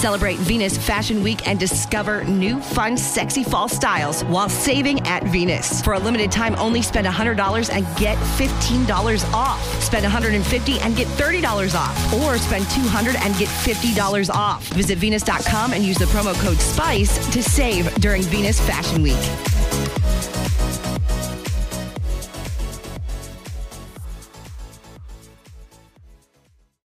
Celebrate Venus Fashion Week and discover new, fun, sexy fall styles while saving at Venus. For a limited time, only spend $100 and get $15 off. Spend 150 and get $30 off. Or spend 200 and get $50 off. Visit Venus.com and use the promo code SPICE to save during Venus Fashion Week.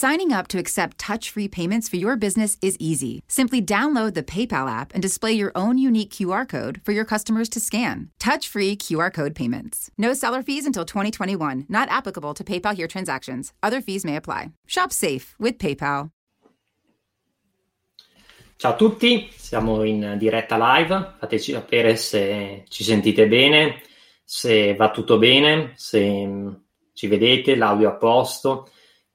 Signing up to accept touch free payments for your business is easy. Simply download the PayPal app and display your own unique QR code for your customers to scan. Touch free QR code payments. No seller fees until 2021, not applicable to PayPal here transactions. Other fees may apply. Shop safe with PayPal. Ciao a tutti, siamo in diretta live, fateci sapere se ci sentite bene, se va tutto bene, se mm, ci vedete, l'audio a posto,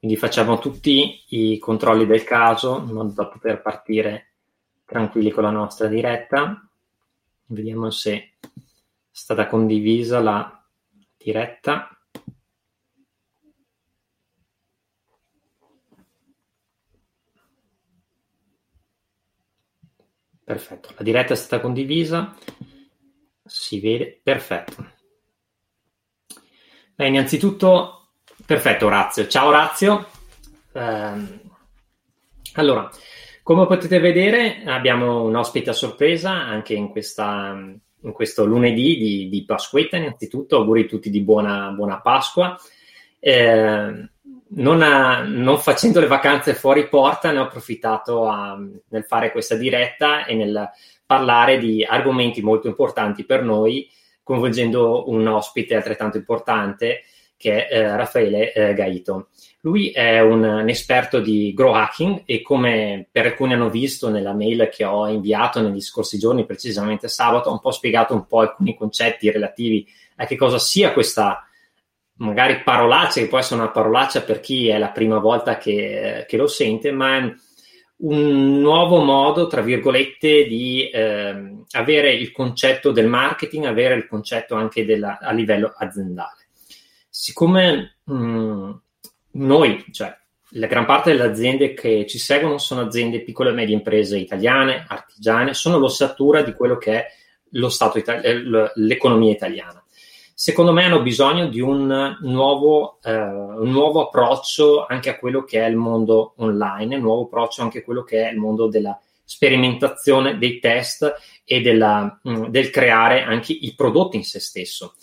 quindi facciamo tutti i controlli del caso in modo da poter partire tranquilli con la nostra diretta. Vediamo se è stata condivisa la diretta. Perfetto, la diretta è stata condivisa, si vede, perfetto. Beh, innanzitutto, perfetto Orazio, ciao Orazio. Ehm, allora, come potete vedere abbiamo un ospite a sorpresa anche in, questa, in questo lunedì di, di Pasquetta, innanzitutto auguri a tutti di buona, buona Pasqua. Eh, non, ha- non facendo le vacanze fuori porta, ne ho approfittato a- nel fare questa diretta e nel parlare di argomenti molto importanti per noi, coinvolgendo un ospite altrettanto importante che è eh, Raffaele eh, Gaito. Lui è un, un esperto di grow hacking e come per alcuni hanno visto nella mail che ho inviato negli scorsi giorni, precisamente sabato, ho un po' spiegato un po' alcuni concetti relativi a che cosa sia questa magari parolaccia, che può essere una parolaccia per chi è la prima volta che, che lo sente, ma è un nuovo modo, tra virgolette, di ehm, avere il concetto del marketing, avere il concetto anche della, a livello aziendale. Siccome mh, noi, cioè la gran parte delle aziende che ci seguono sono aziende piccole e medie imprese italiane, artigiane, sono l'ossatura di quello che è lo stato itali- eh, l'economia italiana secondo me hanno bisogno di un nuovo, eh, un nuovo approccio anche a quello che è il mondo online, un nuovo approccio anche a quello che è il mondo della sperimentazione, dei test e della, mh, del creare anche i prodotti in se stesso.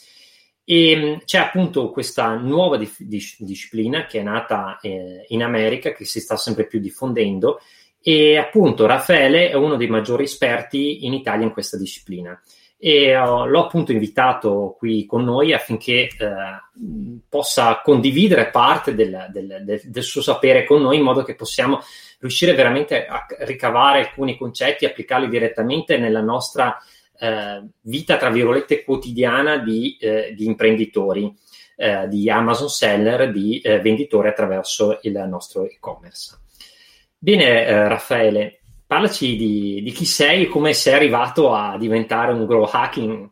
E mh, c'è appunto questa nuova di- dis- disciplina che è nata eh, in America, che si sta sempre più diffondendo, e appunto Raffaele è uno dei maggiori esperti in Italia in questa disciplina. E uh, l'ho appunto invitato qui con noi affinché uh, possa condividere parte del, del, del, del, suo sapere con noi in modo che possiamo riuscire veramente a ricavare alcuni concetti e applicarli direttamente nella nostra uh, vita, tra virgolette, quotidiana di, di imprenditori, di Amazon seller, di venditori attraverso il nostro e-commerce. Bene, Raffaele, parlaci di, di, chi sei e come sei arrivato a diventare un grow hacking.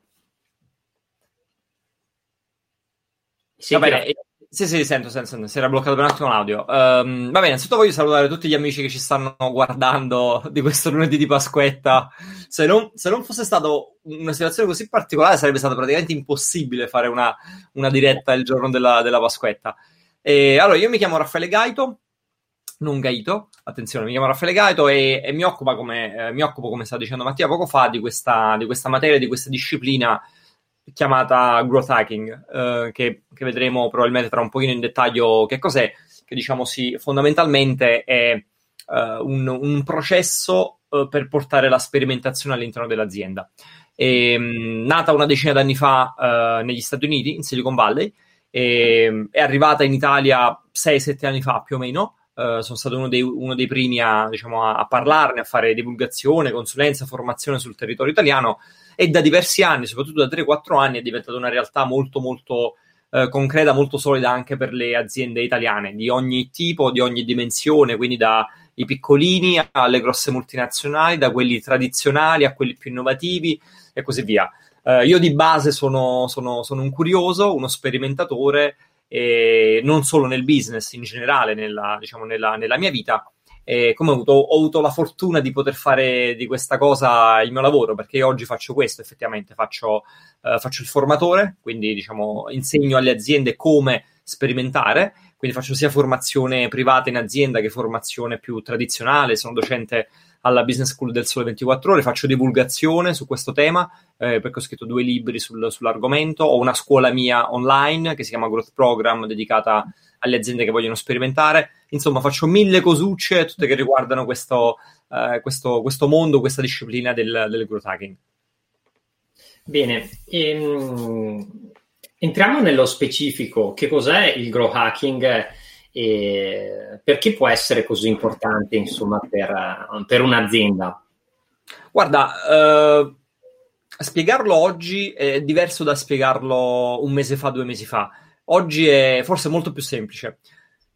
Sì, va bene. Sì, sì, sento, sento, sento, si era bloccato per un attimo l'audio. Um, va bene, innanzitutto voglio salutare tutti gli amici che ci stanno guardando di questo lunedì di Pasquetta. Se non, se non fosse stata una situazione così particolare, sarebbe stato praticamente impossibile fare una, una diretta il giorno della, della Pasquetta. E, allora, io mi chiamo Raffaele Gaito, non Gaito, attenzione, mi chiamo Raffaele Gaito e, e mi, occupa come, eh, mi occupo, come stava dicendo Mattia poco fa, di questa, di questa materia, di questa disciplina chiamata growth hacking, eh, che, che, vedremo probabilmente tra un pochino in dettaglio che cos'è, che diciamo sì, fondamentalmente è eh, un, un, processo eh, per portare la sperimentazione all'interno dell'azienda. È, mh, nata una decina d'anni fa eh, negli Stati Uniti, in Silicon Valley, e, è arrivata in Italia 6-7 anni fa più o meno, Uh, sono stato uno dei, uno dei primi a, diciamo, a, a, parlarne, a fare divulgazione, consulenza, formazione sul territorio italiano e da diversi anni, soprattutto da 3-4 anni, è diventata una realtà molto molto uh, concreta, molto solida anche per le aziende italiane di ogni tipo, di ogni dimensione, quindi da i piccolini alle grosse multinazionali, da quelli tradizionali a quelli più innovativi e così via. Uh, io di base sono, sono, sono, un curioso, uno sperimentatore, non solo nel business, in generale, nella, diciamo, nella, nella mia vita. E come ho avuto, ho avuto, la fortuna di poter fare di questa cosa il mio lavoro, perché oggi faccio questo, effettivamente, faccio, uh, faccio il formatore, quindi diciamo, insegno alle aziende come sperimentare, quindi faccio sia formazione privata in azienda che formazione più tradizionale, sono docente alla Business School del Sole 24 Ore, faccio divulgazione su questo tema, eh, perché ho scritto due libri sul, sull'argomento, ho una scuola mia online che si chiama Growth Program, dedicata alle aziende che vogliono sperimentare, insomma faccio mille cosucce, tutte che riguardano questo, eh, questo, questo mondo, questa disciplina del, del growth hacking. Bene, ehm, entriamo nello specifico, che cos'è il growth hacking? E perché può essere così importante insomma, per, per un'azienda? Guarda, eh, spiegarlo oggi è diverso da spiegarlo un mese fa, due mesi fa. Oggi è forse molto più semplice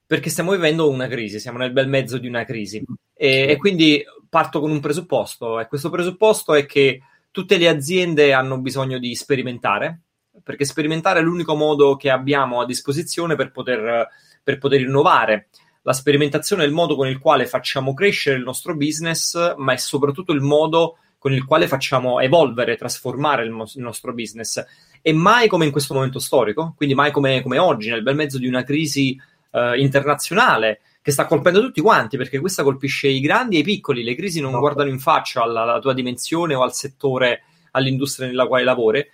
perché stiamo vivendo una crisi, siamo nel bel mezzo di una crisi e, e quindi parto con un presupposto e questo presupposto è che tutte le aziende hanno bisogno di sperimentare perché sperimentare è l'unico modo che abbiamo a disposizione per poter per poter innovare. La sperimentazione è il modo con il quale facciamo crescere il nostro business, ma è soprattutto il modo con il quale facciamo evolvere, trasformare il, mo- il nostro business. E mai come in questo momento storico, quindi mai come, come oggi, nel bel mezzo di una crisi eh, internazionale che sta colpendo tutti quanti, perché questa colpisce i grandi e i piccoli. Le crisi non no. guardano in faccia alla, alla tua dimensione o al settore, all'industria nella quale lavori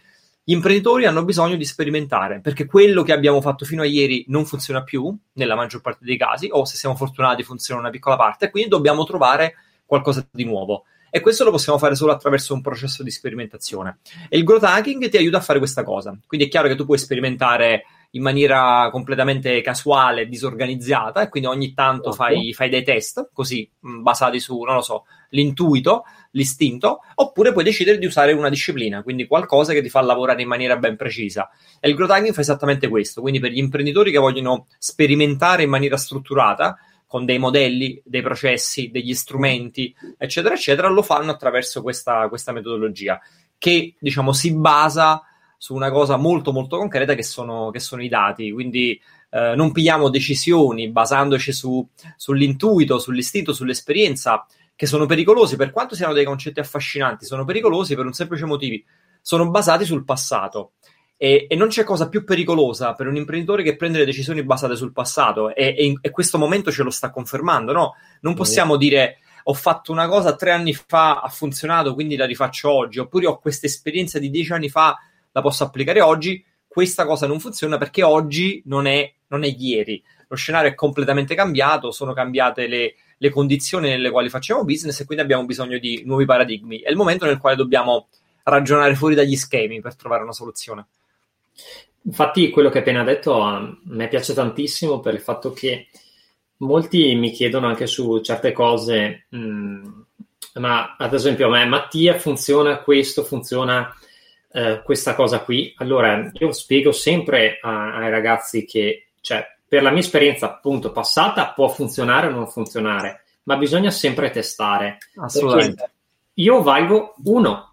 gli imprenditori hanno bisogno di sperimentare perché quello che abbiamo fatto fino a ieri non funziona più nella maggior parte dei casi o se siamo fortunati funziona una piccola parte quindi dobbiamo trovare qualcosa di nuovo e questo lo possiamo fare solo attraverso un processo di sperimentazione. E il growth hacking ti aiuta a fare questa cosa. Quindi è chiaro che tu puoi sperimentare in maniera completamente casuale, disorganizzata e quindi ogni tanto fai, fai dei test così basati su, non lo so, l'intuito l'istinto, oppure puoi decidere di usare una disciplina, quindi qualcosa che ti fa lavorare in maniera ben precisa. E il growth hacking fa esattamente questo, quindi per gli imprenditori che vogliono sperimentare in maniera strutturata, con dei modelli, dei processi, degli strumenti, eccetera, eccetera, lo fanno attraverso questa, questa metodologia che, diciamo, si basa su una cosa molto molto concreta che sono, che sono i dati, quindi eh, non pigliamo decisioni basandoci su, sull'intuito, sull'istinto, sull'esperienza, che sono pericolosi, per quanto siano dei concetti affascinanti, sono pericolosi per un semplice motivo, sono basati sul passato. E, e, non c'è cosa più pericolosa per un imprenditore che prendere decisioni basate sul passato e, e, e questo momento ce lo sta confermando, no? Non possiamo mm. dire ho fatto una cosa tre anni fa, ha funzionato, quindi la rifaccio oggi, oppure ho questa esperienza di dieci anni fa, la posso applicare oggi, questa cosa non funziona perché oggi non è, non è ieri. Lo scenario è completamente cambiato, sono cambiate le, le condizioni nelle quali facciamo business e quindi abbiamo bisogno di nuovi paradigmi. È il momento nel quale dobbiamo ragionare fuori dagli schemi per trovare una soluzione. Infatti, quello che hai appena detto a me piace tantissimo per il fatto che molti mi chiedono anche su certe cose, mh, mm, ma ad esempio a me Mattia funziona questo, funziona eh, questa cosa qui. Allora, io spiego sempre a, ai ragazzi che, cioè, per la mia esperienza appunto passata può funzionare o non funzionare, ma bisogna sempre testare. Assolutamente. Io valgo uno.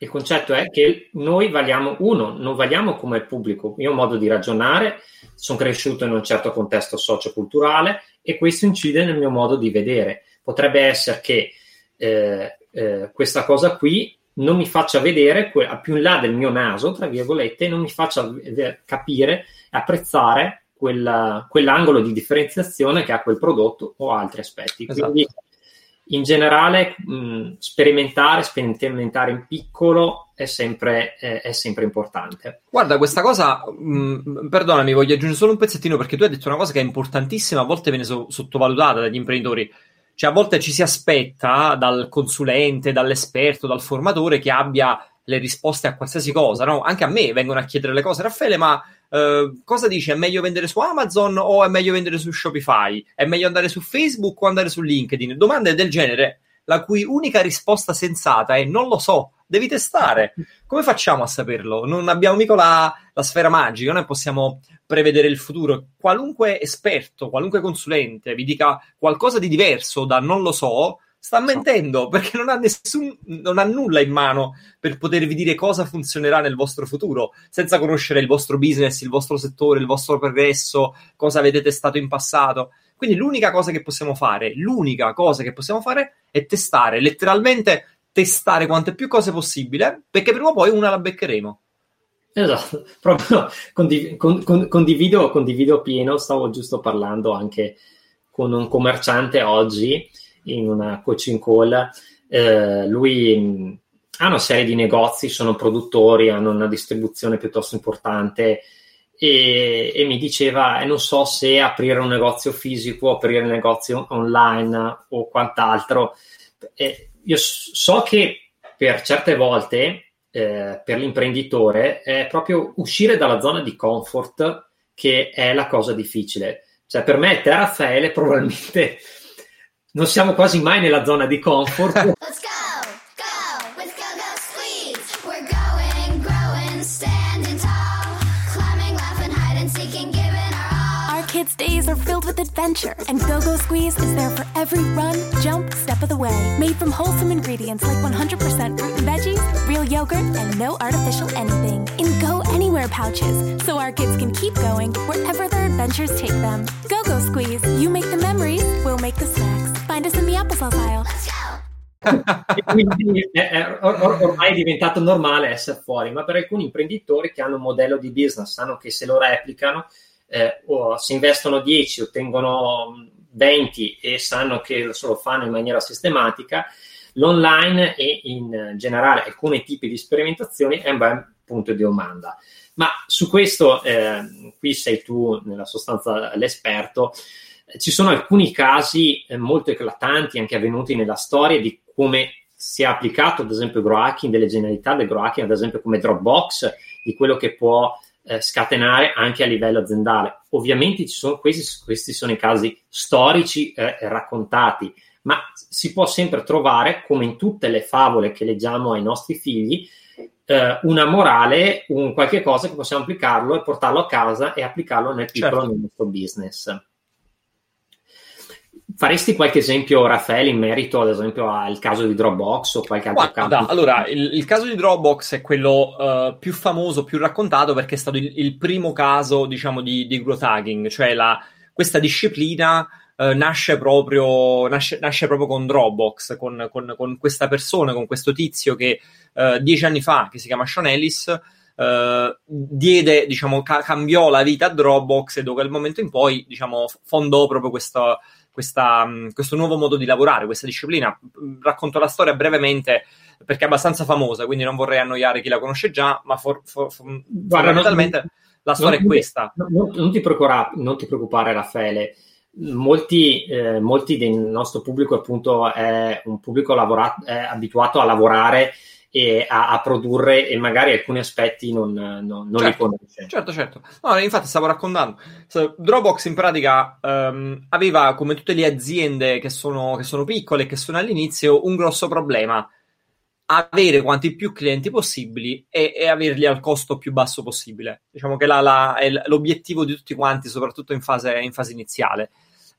Il concetto è che noi valiamo uno, non valiamo come pubblico. Io ho modo di ragionare, sono cresciuto in un certo contesto socioculturale e questo incide nel mio modo di vedere. Potrebbe essere che eh, eh, questa cosa qui non mi faccia vedere più in là del mio naso, tra virgolette, non mi faccia capire e apprezzare quella, quell'angolo di differenziazione che ha quel prodotto o altri aspetti. Esatto. Quindi in generale mh, sperimentare, sperimentare in piccolo è sempre, è, è sempre, importante. Guarda, questa cosa, mh, perdonami, voglio aggiungere solo un pezzettino perché tu hai detto una cosa che è importantissima, a volte viene so- sottovalutata dagli imprenditori. Cioè, a volte ci si aspetta dal consulente, dall'esperto, dal formatore che abbia le risposte a qualsiasi cosa, no? Anche a me vengono a chiedere le cose, Raffaele, ma Uh, cosa dici? È meglio vendere su Amazon o è meglio vendere su Shopify? È meglio andare su Facebook o andare su LinkedIn? Domande del genere la cui unica risposta sensata è non lo so, devi testare. Come facciamo a saperlo? Non abbiamo mica la, la sfera magica, noi possiamo prevedere il futuro. Qualunque esperto, qualunque consulente vi dica qualcosa di diverso da non lo so, sta mentendo perché non ha, nessun, non ha nulla in mano per potervi dire cosa funzionerà nel vostro futuro, senza conoscere il vostro business, il vostro settore, il vostro progresso, cosa avete testato in passato. Quindi l'unica cosa che possiamo fare, l'unica cosa che possiamo fare è testare, letteralmente testare quante più cose possibile, perché prima o poi una la beccheremo. Esatto, proprio condiv- con- con- condivido, condivido pieno, stavo giusto parlando anche con un commerciante oggi in una coaching call, eh, lui ha una serie di negozi, sono produttori, hanno una distribuzione piuttosto importante e, e, mi diceva, eh, non so se aprire un negozio fisico, aprire un negozio online o quant'altro. Eh, io so che per certe volte, eh, per l'imprenditore, è proprio uscire dalla zona di comfort che è la cosa difficile. Cioè, per me, te, Raffaele, probabilmente non siamo quasi mai nella zona di comfort. Let's go, go, with go, go, squeeze. We're going, growing, standing tall. Climbing, laughing, hide and seek and giving our all. Our kids' days are filled with adventure, and Go Go Squeeze is there for every run, jump, step of the way. Made from wholesome ingredients like 100% fruit and veggies, real yogurt, and no artificial anything. In Go Anywhere pouches, so our kids can keep going wherever their adventures take them. Go Go Squeeze, you make the memories, we'll make the snacks. Find us in the. Let's go! quindi è, è, or, ormai è diventato normale essere fuori, ma per alcuni imprenditori che hanno un modello di business, sanno che se lo replicano eh, o se investono 10 ottengono 20 e sanno che se lo fanno in maniera sistematica, l'online e in generale alcuni tipi di sperimentazioni è un bel punto di domanda. Ma su questo, eh, qui sei tu nella sostanza l'esperto, ci sono alcuni casi eh, molto eclatanti, anche avvenuti nella storia, di come si è applicato, ad esempio, grow hacking, delle generalità del grow hacking, ad esempio come Dropbox, di quello che può eh, scatenare anche a livello aziendale. Ovviamente ci sono, questi, questi sono i casi storici eh, raccontati, ma si può sempre trovare, come in tutte le favole che leggiamo ai nostri figli, eh, una morale, un qualche cosa che possiamo applicarlo e portarlo a casa e applicarlo nel piccolo certo. nostro business. Faresti qualche esempio, Raffaele, in merito ad esempio al caso di Dropbox o qualche altro Guarda, caso? Allora, il, il, caso di Dropbox è quello uh, più famoso, più raccontato perché è stato il, il primo caso, diciamo, di, di growth hacking, cioè la, questa disciplina uh, nasce, proprio, nasce, nasce, proprio, con Dropbox, con, con, con, questa persona, con questo tizio che uh, dieci anni fa, che si chiama Sean Ellis, diede, diciamo, ca- cambiò la vita a Dropbox e da quel momento in poi, diciamo, fondò proprio questo questa, mm, questo nuovo modo di lavorare, questa disciplina. Racconto la storia brevemente perché è abbastanza famosa, quindi non vorrei annoiare chi la conosce già, ma for, for, for, Guarda, fondamentalmente non, la storia non, è questa. Non, non, ti non, ti preoccupare, Raffaele. Molti, eh, molti, del nostro pubblico appunto è un pubblico lavorato, è abituato a lavorare e a, a, produrre e magari alcuni aspetti non, non, non certo, li conosce. Certo, certo. No, infatti stavo raccontando. Dropbox in pratica um, aveva, come tutte le aziende che sono, che sono piccole e che sono all'inizio, un grosso problema. Avere quanti più clienti possibili e, e averli al costo più basso possibile. Diciamo che la, la, è l'obiettivo di tutti quanti, soprattutto in fase, in fase iniziale.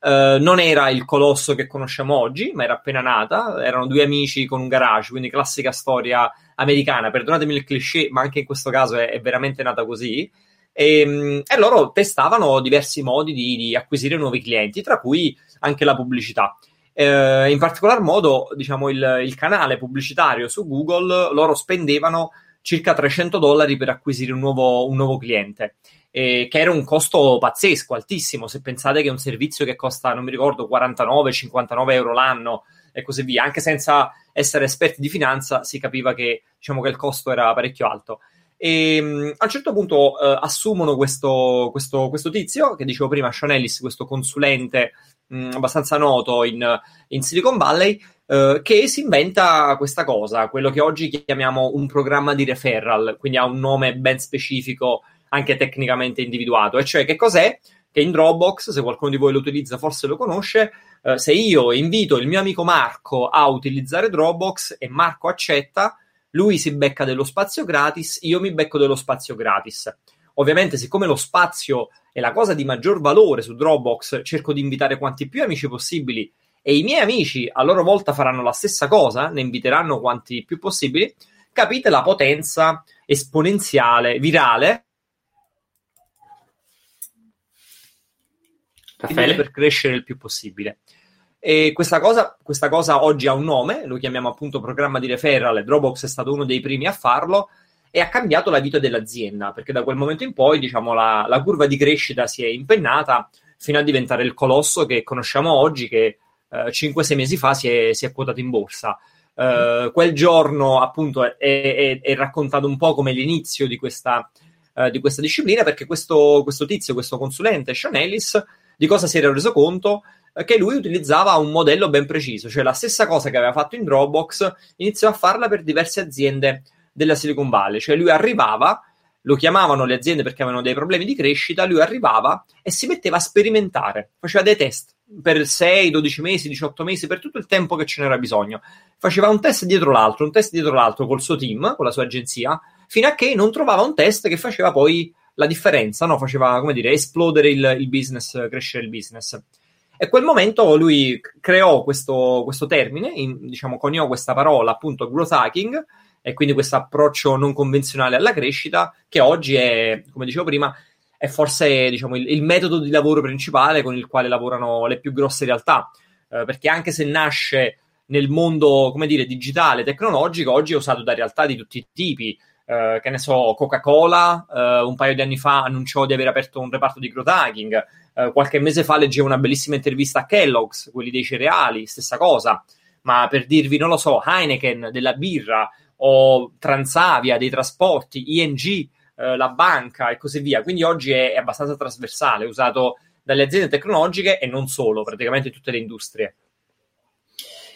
Uh, non era il colosso che conosciamo oggi, ma era appena nata. Erano due amici con un garage, quindi classica storia americana. Perdonatemi il cliché, ma anche in questo caso è, è veramente nata così. E, ehm, e, loro testavano diversi modi di, di, acquisire nuovi clienti, tra cui anche la pubblicità. Uh, in particolar modo, diciamo, il, il canale pubblicitario su Google, loro spendevano circa 300 dollari per acquisire un nuovo, un nuovo cliente eh, che era un costo pazzesco, altissimo. Se pensate che un servizio che costa, non mi ricordo, 49-59 euro l'anno e così via, anche senza essere esperti di finanza, si capiva che, diciamo, che il costo era parecchio alto. E um, a un certo punto uh, assumono questo, questo, questo, tizio, che dicevo prima, Sean Ellis, questo consulente um, abbastanza noto in, in Silicon Valley, uh, che si inventa questa cosa, quello che oggi chiamiamo un programma di referral, quindi ha un nome ben specifico anche tecnicamente individuato. E cioè, che cos'è? Che in Dropbox, se qualcuno di voi lo utilizza, forse lo conosce, Uh, se io invito il mio amico Marco a utilizzare Dropbox e Marco accetta, lui si becca dello spazio gratis, io mi becco dello spazio gratis. Ovviamente, siccome lo spazio è la cosa di maggior valore su Dropbox, cerco di invitare quanti più amici possibili e i miei amici a loro volta faranno la stessa cosa, ne inviteranno quanti più possibili. Capite la potenza esponenziale, virale Raffaele? per crescere il più possibile. E questa cosa, questa cosa oggi ha un nome, lo chiamiamo appunto programma di referral, Dropbox è stato uno dei primi a farlo e ha cambiato la vita dell'azienda, perché da quel momento in poi diciamo, la, la curva di crescita si è impennata fino a diventare il colosso che conosciamo oggi, che eh, 5-6 mesi fa si è, si è quotato in borsa. Uh, quel giorno appunto è, è, è, raccontato un po' come l'inizio di questa, uh, di questa disciplina perché questo, questo, tizio, questo consulente, Sean Ellis, di cosa si era reso conto? che lui utilizzava un modello ben preciso, cioè la stessa cosa che aveva fatto in Dropbox, iniziò a farla per diverse aziende della Silicon Valley, cioè lui arrivava, lo chiamavano le aziende perché avevano dei problemi di crescita, lui arrivava e si metteva a sperimentare, faceva dei test per 6, 12 mesi, 18 mesi, per tutto il tempo che ce n'era bisogno. Faceva un test dietro l'altro, un test dietro l'altro col suo team, con la sua agenzia, fino a che non trovava un test che faceva poi la differenza, no? faceva, come dire, esplodere il, il business, crescere il business. E quel momento lui creò questo, questo termine, in, diciamo, coniò questa parola, appunto, growth hacking, e quindi questo approccio non convenzionale alla crescita, che oggi è, come dicevo prima, è forse diciamo, il, il, metodo di lavoro principale con il quale lavorano le più grosse realtà. Eh, perché anche se nasce nel mondo, come dire, digitale, tecnologico, oggi è usato da realtà di tutti i tipi. Uh, che ne so, Coca-Cola uh, un paio di anni fa annunciò di aver aperto un reparto di growth hacking. Uh, qualche mese fa leggevo una bellissima intervista a Kellogg's, quelli dei cereali, stessa cosa. Ma per dirvi, non lo so, Heineken della birra o Transavia dei trasporti, ING la banca e così via. Quindi oggi è, è abbastanza trasversale, usato dalle aziende tecnologiche e non solo, praticamente tutte le industrie.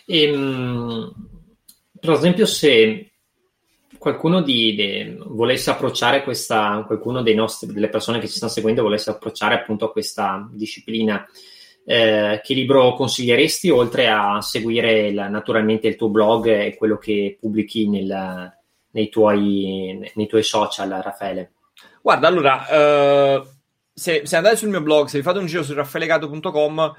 Ehm, per esempio, se qualcuno di, de, volesse approcciare questa, qualcuno nostri, delle persone che ci stanno seguendo volesse approcciare appunto a questa disciplina, eh, che libro consiglieresti oltre a seguire il, naturalmente il tuo blog e quello che pubblichi nel, nei, tuoi, nei tuoi social, Raffaele? Guarda, allora, uh, se, se, andate sul mio blog, se vi fate un giro su raffaelegato.com,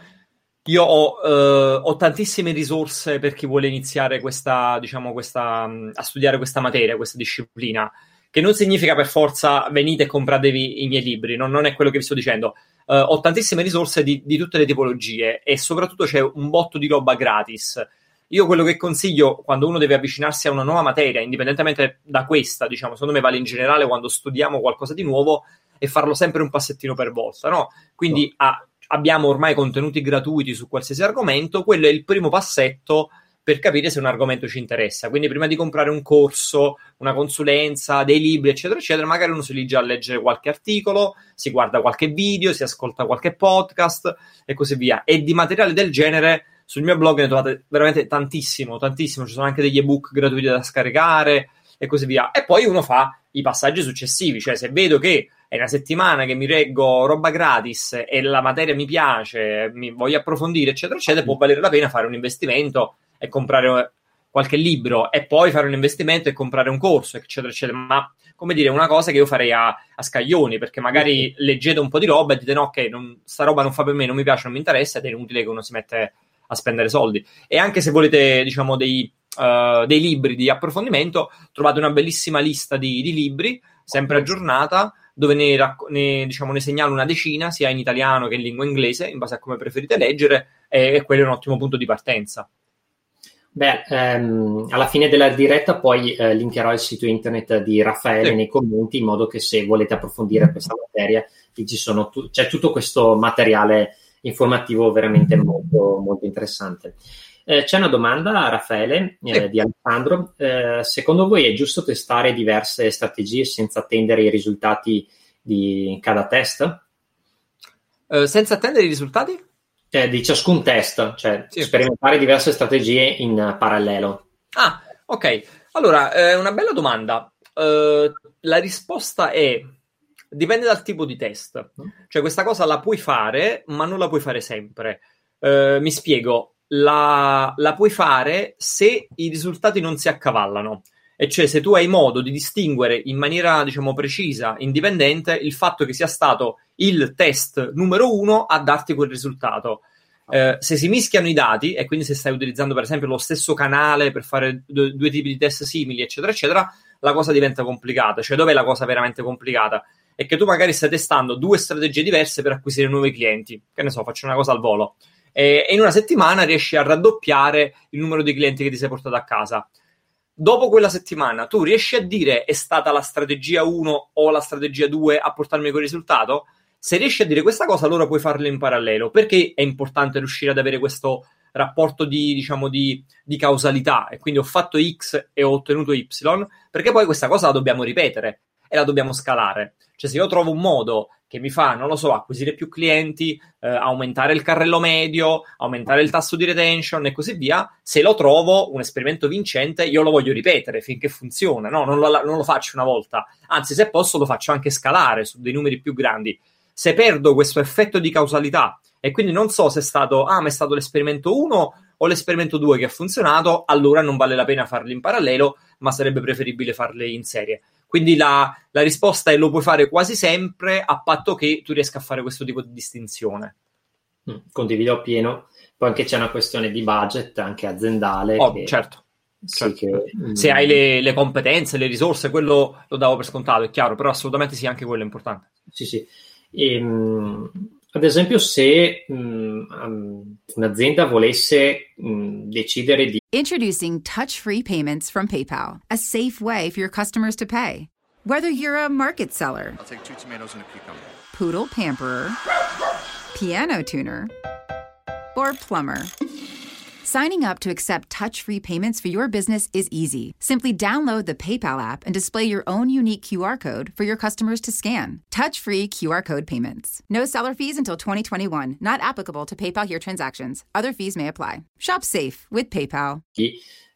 io ho, uh, ho, tantissime risorse per chi vuole iniziare questa, diciamo, questa, a studiare questa materia, questa disciplina, che non significa per forza venite e compratevi i miei libri, no? non è quello che vi sto dicendo. Uh, ho tantissime risorse di, di, tutte le tipologie e soprattutto c'è un botto di roba gratis. Io quello che consiglio quando uno deve avvicinarsi a una nuova materia, indipendentemente da questa, diciamo, secondo me vale in generale quando studiamo qualcosa di nuovo, è farlo sempre un passettino per volta, no? Quindi no. A, abbiamo ormai contenuti gratuiti su qualsiasi argomento, quello è il primo passetto per capire se un argomento ci interessa. Quindi prima di comprare un corso, una consulenza, dei libri, eccetera, eccetera, magari uno si già a leggere qualche articolo, si guarda qualche video, si ascolta qualche podcast e così via. E di materiale del genere sul mio blog ne trovate veramente tantissimo, tantissimo. Ci sono anche degli ebook gratuiti da scaricare e così via. E poi uno fa i passaggi successivi, cioè se vedo che è una settimana che mi reggo roba gratis e la materia mi piace, mi voglio approfondire, eccetera, eccetera, può valere la pena fare un investimento e comprare qualche libro e poi fare un investimento e comprare un corso, eccetera, eccetera. Ma come dire, una cosa che io farei a, a scaglioni, perché magari leggete un po' di roba e dite no, ok, non, sta roba non fa per me, non mi piace, non mi interessa, ed è inutile che uno si mette a spendere soldi. E anche se volete, diciamo, dei, uh, dei libri di approfondimento, trovate una bellissima lista di, di libri, sempre aggiornata, dove ne, racco- ne, diciamo, ne, segnalo una decina, sia in italiano che in lingua inglese, in base a come preferite leggere, e, e quello è un ottimo punto di partenza. Beh, ehm, alla fine della diretta poi eh, linkerò il sito internet di Raffaele sì. nei commenti in modo che se volete approfondire questa materia tu- c'è tutto questo materiale informativo veramente molto, molto interessante. Eh, c'è una domanda, Raffaele, eh, di Alessandro. Eh, secondo voi è giusto testare diverse strategie senza attendere i risultati di cada test? Eh, senza attendere i risultati? Eh, di ciascun test, cioè sì. sperimentare diverse strategie in parallelo. Ah, ok. Allora, è una bella domanda. La risposta è dipende dal tipo di test. Mm. Cioè, questa cosa la puoi fare, ma non la puoi fare sempre. Mi spiego, la, la, puoi fare se i risultati non si accavallano. E cioè se tu hai modo di distinguere in maniera, diciamo, precisa, indipendente, il fatto che sia stato il test numero uno a darti quel risultato. Eh, se si mischiano i dati, e quindi se stai utilizzando per esempio lo stesso canale per fare due, due tipi di test simili, eccetera, eccetera, la cosa diventa complicata. Cioè, dov'è la cosa veramente complicata? È che tu magari stai testando due strategie diverse per acquisire nuovi clienti. Che ne so, faccio una cosa al volo. E, in una settimana riesci a raddoppiare il numero di clienti che ti sei portato a casa. Dopo quella settimana, tu riesci a dire è stata la strategia 1 o la strategia 2 a portarmi quel risultato? Se riesci a dire questa cosa, allora puoi farlo in parallelo. Perché è importante riuscire ad avere questo rapporto di, diciamo, di, di causalità? E quindi ho fatto X e ho ottenuto Y, perché poi questa cosa la dobbiamo ripetere e la dobbiamo scalare. Cioè, se io trovo un modo che mi fa, non lo so, acquisire più clienti, eh, aumentare il carrello medio, aumentare il tasso di retention e così via, se lo trovo un esperimento vincente, io lo voglio ripetere finché funziona, no? Non lo, non lo faccio una volta, anzi, se posso, lo faccio anche scalare su dei numeri più grandi se perdo questo effetto di causalità e quindi non so se è stato, ah, ma è stato l'esperimento 1 o l'esperimento 2 che ha funzionato, allora non vale la pena farli in parallelo, ma sarebbe preferibile farli in serie. Quindi la, la risposta è lo puoi fare quasi sempre a patto che tu riesca a fare questo tipo di distinzione. Mm, condivido appieno. Poi anche c'è una questione di budget, anche aziendale. Oh, che... certo. Certo. Che, se hai le, le, competenze, le risorse, quello lo davo per scontato, è chiaro, però assolutamente sì, anche quello è importante. Sì, sì. E, ehm, ad esempio, se um, un'azienda volesse um, decidere di. Introducing touch free payments from PayPal, a safe way for your customers to pay. Whether you're a market seller, I'll take two tomatoes and a cucumber, poodle pamperer, piano tuner, or plumber. Signing up to accept touch free payments for your business is easy. Simply download the PayPal app and display your own unique QR code for your customers to scan. Touch free QR code payments. No seller fees until 2021, not applicable to PayPal here transactions. Other fees may apply. Shop safe with PayPal.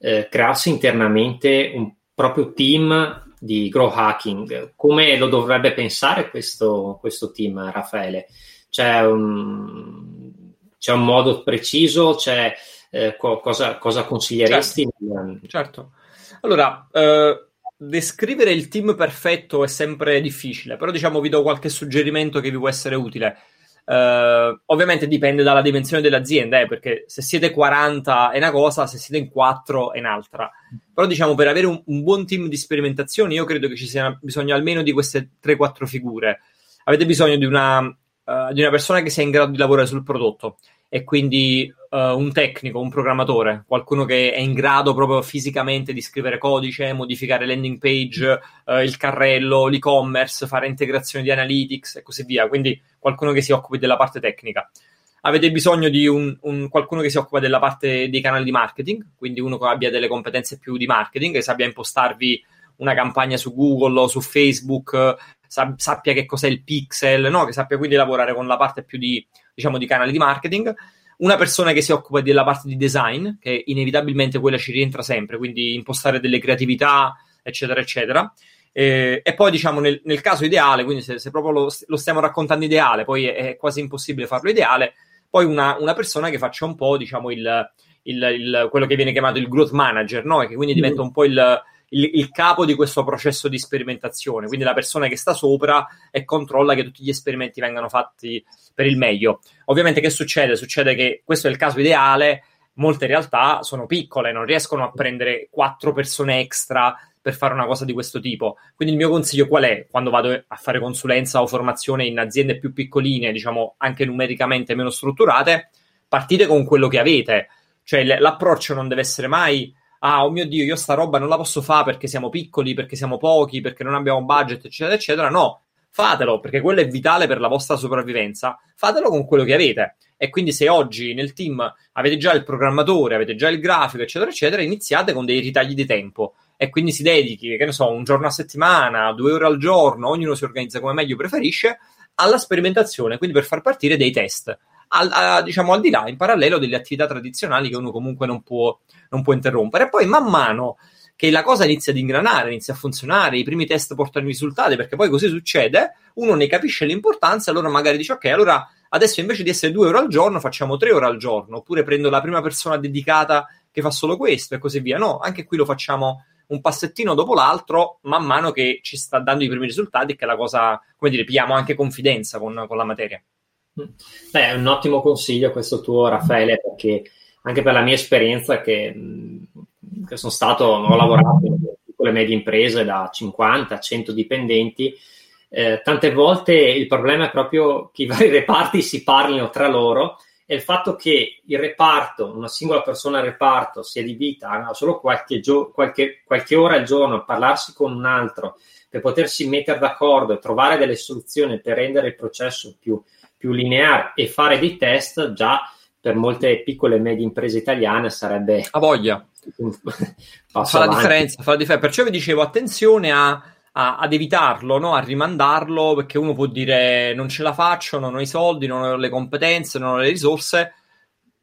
Eh, crearsi internamente un proprio team di grow hacking. Come lo dovrebbe pensare questo, questo team, Raffaele? C'è un, c'è un modo preciso? C'è eh, cosa, cosa, consiglieresti? Certo. certo. Allora, eh, descrivere il team perfetto è sempre difficile, però diciamo vi do qualche suggerimento che vi può essere utile. Uh, ovviamente dipende dalla dimensione dell'azienda, eh, perché se siete 40 è una cosa, se siete in 4 è un'altra. Però diciamo per avere un, un buon team di sperimentazione io credo che ci sia bisogno almeno di queste 3-4 figure. Avete bisogno di una, uh, di una persona che sia in grado di lavorare sul prodotto e quindi uh, un tecnico, un programmatore, qualcuno che è in grado proprio fisicamente di scrivere codice, modificare landing page, uh, il carrello, l'e-commerce, fare integrazione di analytics e così via. Quindi qualcuno che si occupi della parte tecnica. Avete bisogno di un, un, qualcuno che si occupa della parte dei canali di marketing, quindi uno che abbia delle competenze più di marketing, che sappia impostarvi una campagna su Google o su Facebook, sappia che cos'è il pixel, no? che sappia quindi lavorare con la parte più di, diciamo, di canali di marketing. Una persona che si occupa della parte di design, che inevitabilmente quella ci rientra sempre, quindi impostare delle creatività, eccetera, eccetera. Eh, e poi, diciamo, nel, nel, caso ideale, quindi se, se proprio lo, lo, stiamo raccontando ideale, poi è, è, quasi impossibile farlo ideale, poi una, una persona che faccia un po', diciamo, il, il, il, quello che viene chiamato il growth manager, no? E che quindi diventa un po' il il, il, capo di questo processo di sperimentazione, quindi la persona che sta sopra e controlla che tutti gli esperimenti vengano fatti per il meglio. Ovviamente che succede? Succede che questo è il caso ideale, molte realtà sono piccole, non riescono a prendere quattro persone extra per fare una cosa di questo tipo. Quindi il mio consiglio qual è? Quando vado a fare consulenza o formazione in aziende più piccoline, diciamo anche numericamente meno strutturate, partite con quello che avete. Cioè l'approccio non deve essere mai ah, oh mio Dio, io sta roba non la posso fare perché siamo piccoli, perché siamo pochi, perché non abbiamo budget, eccetera, eccetera. No, fatelo perché quello è vitale per la vostra sopravvivenza. Fatelo con quello che avete. E quindi se oggi nel team avete già il programmatore, avete già il grafico, eccetera, eccetera, iniziate con dei ritagli di tempo e quindi si dedichi, che ne so, un giorno a settimana, due ore al giorno, ognuno si organizza come meglio preferisce, alla sperimentazione, quindi per far partire dei test al, a, diciamo al di là, in parallelo delle attività tradizionali che uno comunque non può, non può interrompere. E poi man mano che la cosa inizia ad ingranare, inizia a funzionare, i primi test portano i risultati, perché poi così succede, uno ne capisce l'importanza, allora magari dice ok, allora adesso invece di essere due ore al giorno facciamo tre ore al giorno, oppure prendo la prima persona dedicata che fa solo questo e così via. No, anche qui lo facciamo un passettino dopo l'altro, man mano che ci sta dando i primi risultati e che la cosa, come dire, pigliamo anche confidenza con, con la materia. Beh, è un ottimo consiglio questo tuo, Raffaele, perché anche per la mia esperienza che, mm, che sono stato, ho lavorato in piccole e medie imprese da 50 a 100 dipendenti, eh, tante volte il problema è proprio che i vari reparti si parlino tra loro e il fatto che il reparto, una singola persona al reparto sia adibita solo qualche, gio- qualche, qualche ora al giorno a parlarsi con un altro per potersi mettere d'accordo e trovare delle soluzioni per rendere il processo più, più lineare e fare dei test già per molte piccole e medie imprese italiane sarebbe a voglia fa la differenza fa la differenza perciò vi dicevo attenzione a a, ad evitarlo, no? a rimandarlo, perché uno può dire non ce la faccio, non ho i soldi, non ho le competenze, non ho le risorse.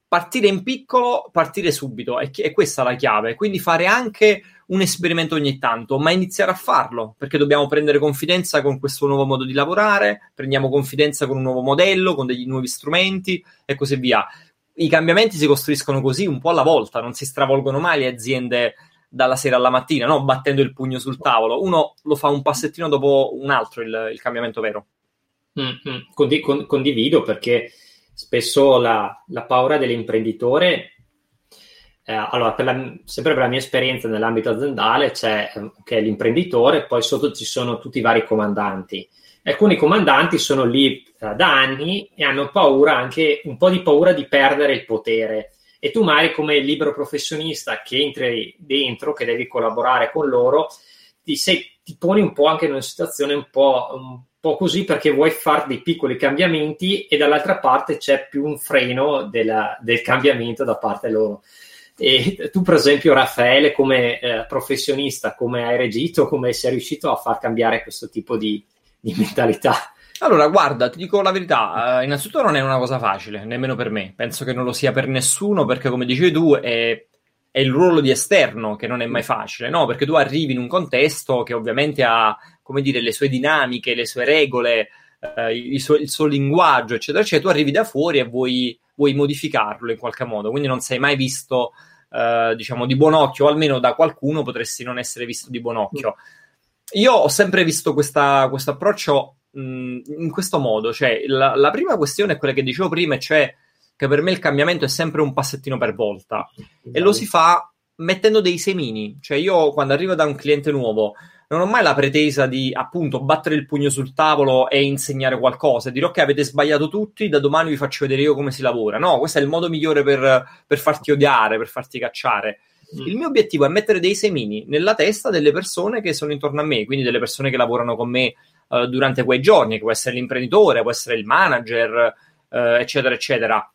Partire in piccolo, partire subito, è, è questa la chiave. Quindi fare anche un esperimento ogni tanto, ma iniziare a farlo, perché dobbiamo prendere confidenza con questo nuovo modo di lavorare, prendiamo confidenza con un nuovo modello, con degli nuovi strumenti e così via. I cambiamenti si costruiscono così un po' alla volta, non si stravolgono mai le aziende dalla sera alla mattina, no? battendo il pugno sul tavolo. Uno lo fa un passettino dopo un altro, il, il cambiamento vero. Mm-hmm. Condi- con- condivido perché spesso la, la paura dell'imprenditore, eh, allora, per la, sempre per la mia esperienza nell'ambito aziendale, c'è eh, che è l'imprenditore, poi sotto ci sono tutti i vari comandanti. Alcuni comandanti sono lì eh, da anni e hanno paura anche un po' di paura di perdere il potere e tu magari come libero professionista che entri dentro, che devi collaborare con loro, ti, sei, ti poni un po' anche in una situazione un po', un po' così perché vuoi fare dei piccoli cambiamenti e dall'altra parte c'è più un freno della, del cambiamento da parte loro. E tu, per esempio, Raffaele, come eh, professionista, come hai reagito, come sei riuscito a far cambiare questo tipo di, di mentalità? Allora, guarda, ti dico la verità, uh, innanzitutto non è una cosa facile, nemmeno per me, penso che non lo sia per nessuno perché come dicevi tu è, è il ruolo di esterno che non è mai facile, no? Perché tu arrivi in un contesto che ovviamente ha, come dire, le sue dinamiche, le sue regole, uh, il, suo, il, suo, linguaggio, eccetera, eccetera, tu arrivi da fuori e vuoi, vuoi modificarlo in qualche modo, quindi non sei mai visto, uh, diciamo, di buon occhio, o almeno da qualcuno potresti non essere visto di buon occhio. Io ho sempre visto questo approccio in questo modo. Cioè, la, la, prima questione è quella che dicevo prima, cioè che per me il cambiamento è sempre un passettino per volta e lo si fa mettendo dei semini. Cioè, io quando arrivo da un cliente nuovo non ho mai la pretesa di appunto battere il pugno sul tavolo e insegnare qualcosa, dire ok, avete sbagliato tutti, da domani vi faccio vedere io come si lavora. No, questo è il modo migliore per, per farti odiare, per farti cacciare. Mm. Il mio obiettivo è mettere dei semini nella testa delle persone che sono intorno a me, quindi delle persone che lavorano con me uh, durante quei giorni, che può essere l'imprenditore, può essere il manager, uh, eccetera, eccetera.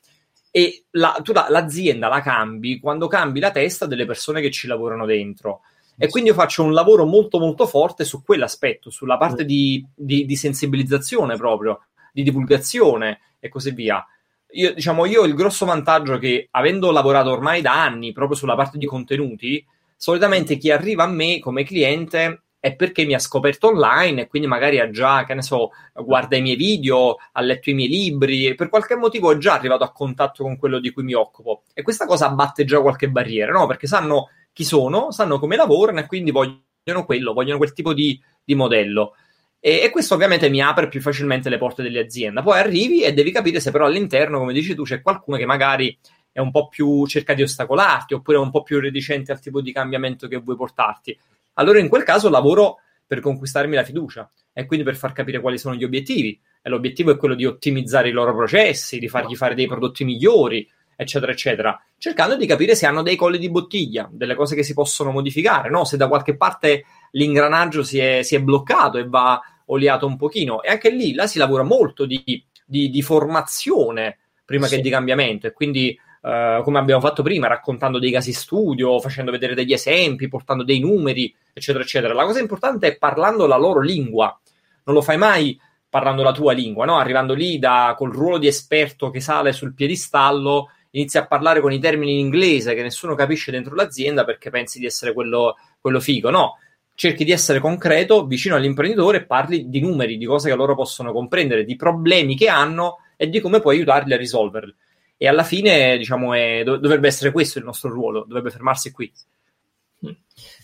E la, tu la, l'azienda la cambi quando cambi la testa delle persone che ci lavorano dentro. E quindi io faccio un lavoro molto molto forte su quell'aspetto, sulla parte di, di, di sensibilizzazione proprio, di divulgazione e così via. Io, diciamo, io ho il grosso vantaggio che, avendo lavorato ormai da anni proprio sulla parte di contenuti, solitamente chi arriva a me come cliente è perché mi ha scoperto online e quindi magari ha già, che ne so, guarda i miei video, ha letto i miei libri per qualche motivo è già arrivato a contatto con quello di cui mi occupo. E questa cosa abbatte già qualche barriera, no? Perché sanno chi sono, sanno come lavorano e quindi vogliono quello, vogliono quel tipo di, di modello. E, e, questo ovviamente mi apre più facilmente le porte delle aziende. Poi arrivi e devi capire se però all'interno, come dici tu, c'è qualcuno che magari è un po' più cerca di ostacolarti oppure è un po' più reticente al tipo di cambiamento che vuoi portarti allora in quel caso lavoro per conquistarmi la fiducia e quindi per far capire quali sono gli obiettivi. E l'obiettivo è quello di ottimizzare i loro processi, di fargli fare dei prodotti migliori, eccetera, eccetera, cercando di capire se hanno dei colli di bottiglia, delle cose che si possono modificare, no? se da qualche parte l'ingranaggio si è, si è bloccato e va oliato un pochino. E anche lì, là si lavora molto di, di, di formazione prima sì. che di cambiamento e quindi Uh, come abbiamo fatto prima, raccontando dei casi studio, facendo vedere degli esempi, portando dei numeri, eccetera, eccetera. La cosa importante è parlando la loro lingua. Non lo fai mai parlando la tua lingua, no? Arrivando lì da, col ruolo di esperto che sale sul piedistallo, inizi a parlare con i termini in inglese che nessuno capisce dentro l'azienda perché pensi di essere quello, quello figo. No, cerchi di essere concreto, vicino all'imprenditore e parli di numeri, di cose che loro possono comprendere, di problemi che hanno e di come puoi aiutarli a risolverli. E alla fine, diciamo, è, dovrebbe essere questo il nostro ruolo, dovrebbe fermarsi qui.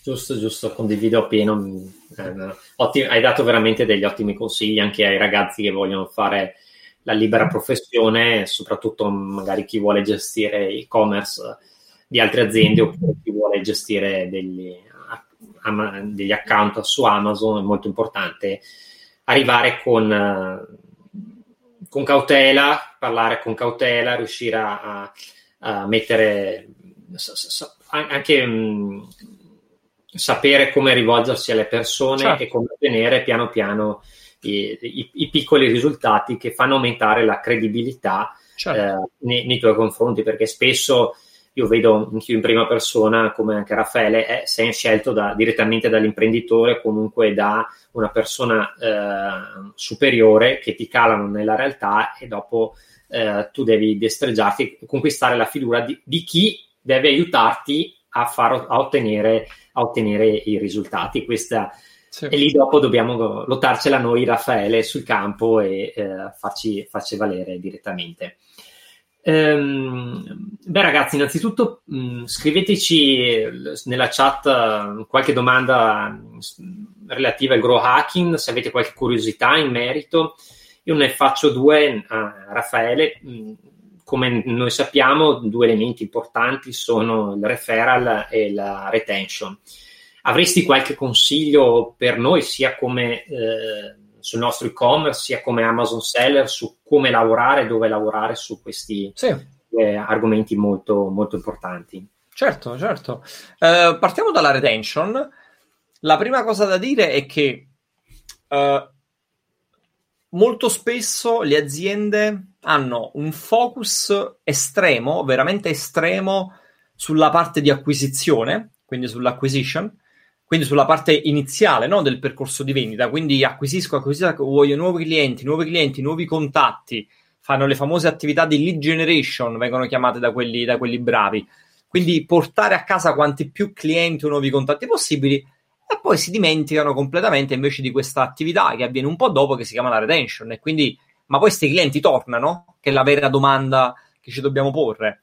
Giusto, giusto, condivido appieno. Eh, ottimi, hai dato veramente degli ottimi consigli anche ai ragazzi che vogliono fare la libera professione, soprattutto magari chi vuole gestire e-commerce di altre aziende oppure chi vuole gestire degli, degli account su Amazon. È molto importante arrivare con, con cautela, parlare con cautela, riuscire a, a mettere anche sapere come rivolgersi alle persone certo. e come ottenere piano piano i, i, i, piccoli risultati che fanno aumentare la credibilità certo. eh, nei, nei, tuoi confronti, perché spesso io vedo anche in prima persona, come anche Raffaele, eh, sei scelto da, direttamente dall'imprenditore o comunque da una persona eh, superiore che ti calano nella realtà e dopo eh, tu devi destreggiarti conquistare la figura di, di chi deve aiutarti a, far, a, ottenere, a ottenere, i risultati. Questa, sì. E lì dopo dobbiamo lottarcela noi, Raffaele, sul campo e eh, farci, farci, valere direttamente. Ehm, beh, ragazzi, innanzitutto mh, mm, scriveteci nella chat uh, qualche domanda mm, relativa al grow hacking, se avete qualche curiosità in merito. Io ne faccio due a Raffaele. Mm, come noi sappiamo, due elementi importanti sono il referral e la retention. Avresti qualche consiglio per noi, sia come eh, sul nostro e-commerce, sia come Amazon Seller, su come lavorare, dove lavorare su questi sì. eh, argomenti molto, molto importanti? Certo, certo. Uh, partiamo dalla retention. La prima cosa da dire è che uh, molto spesso le aziende hanno un focus estremo, veramente estremo, sulla parte di acquisizione, quindi sull'acquisition, quindi sulla parte iniziale no, del percorso di vendita. Quindi acquisisco, acquisisco, voglio nuovi clienti, nuovi clienti, nuovi contatti, fanno le famose attività di lead generation, vengono chiamate da quelli, da quelli bravi. Quindi portare a casa quanti più clienti o nuovi contatti possibili e poi si dimenticano completamente invece di questa attività che avviene un po' dopo che si chiama la retention e quindi ma poi questi clienti tornano? Che è la vera domanda che ci dobbiamo porre.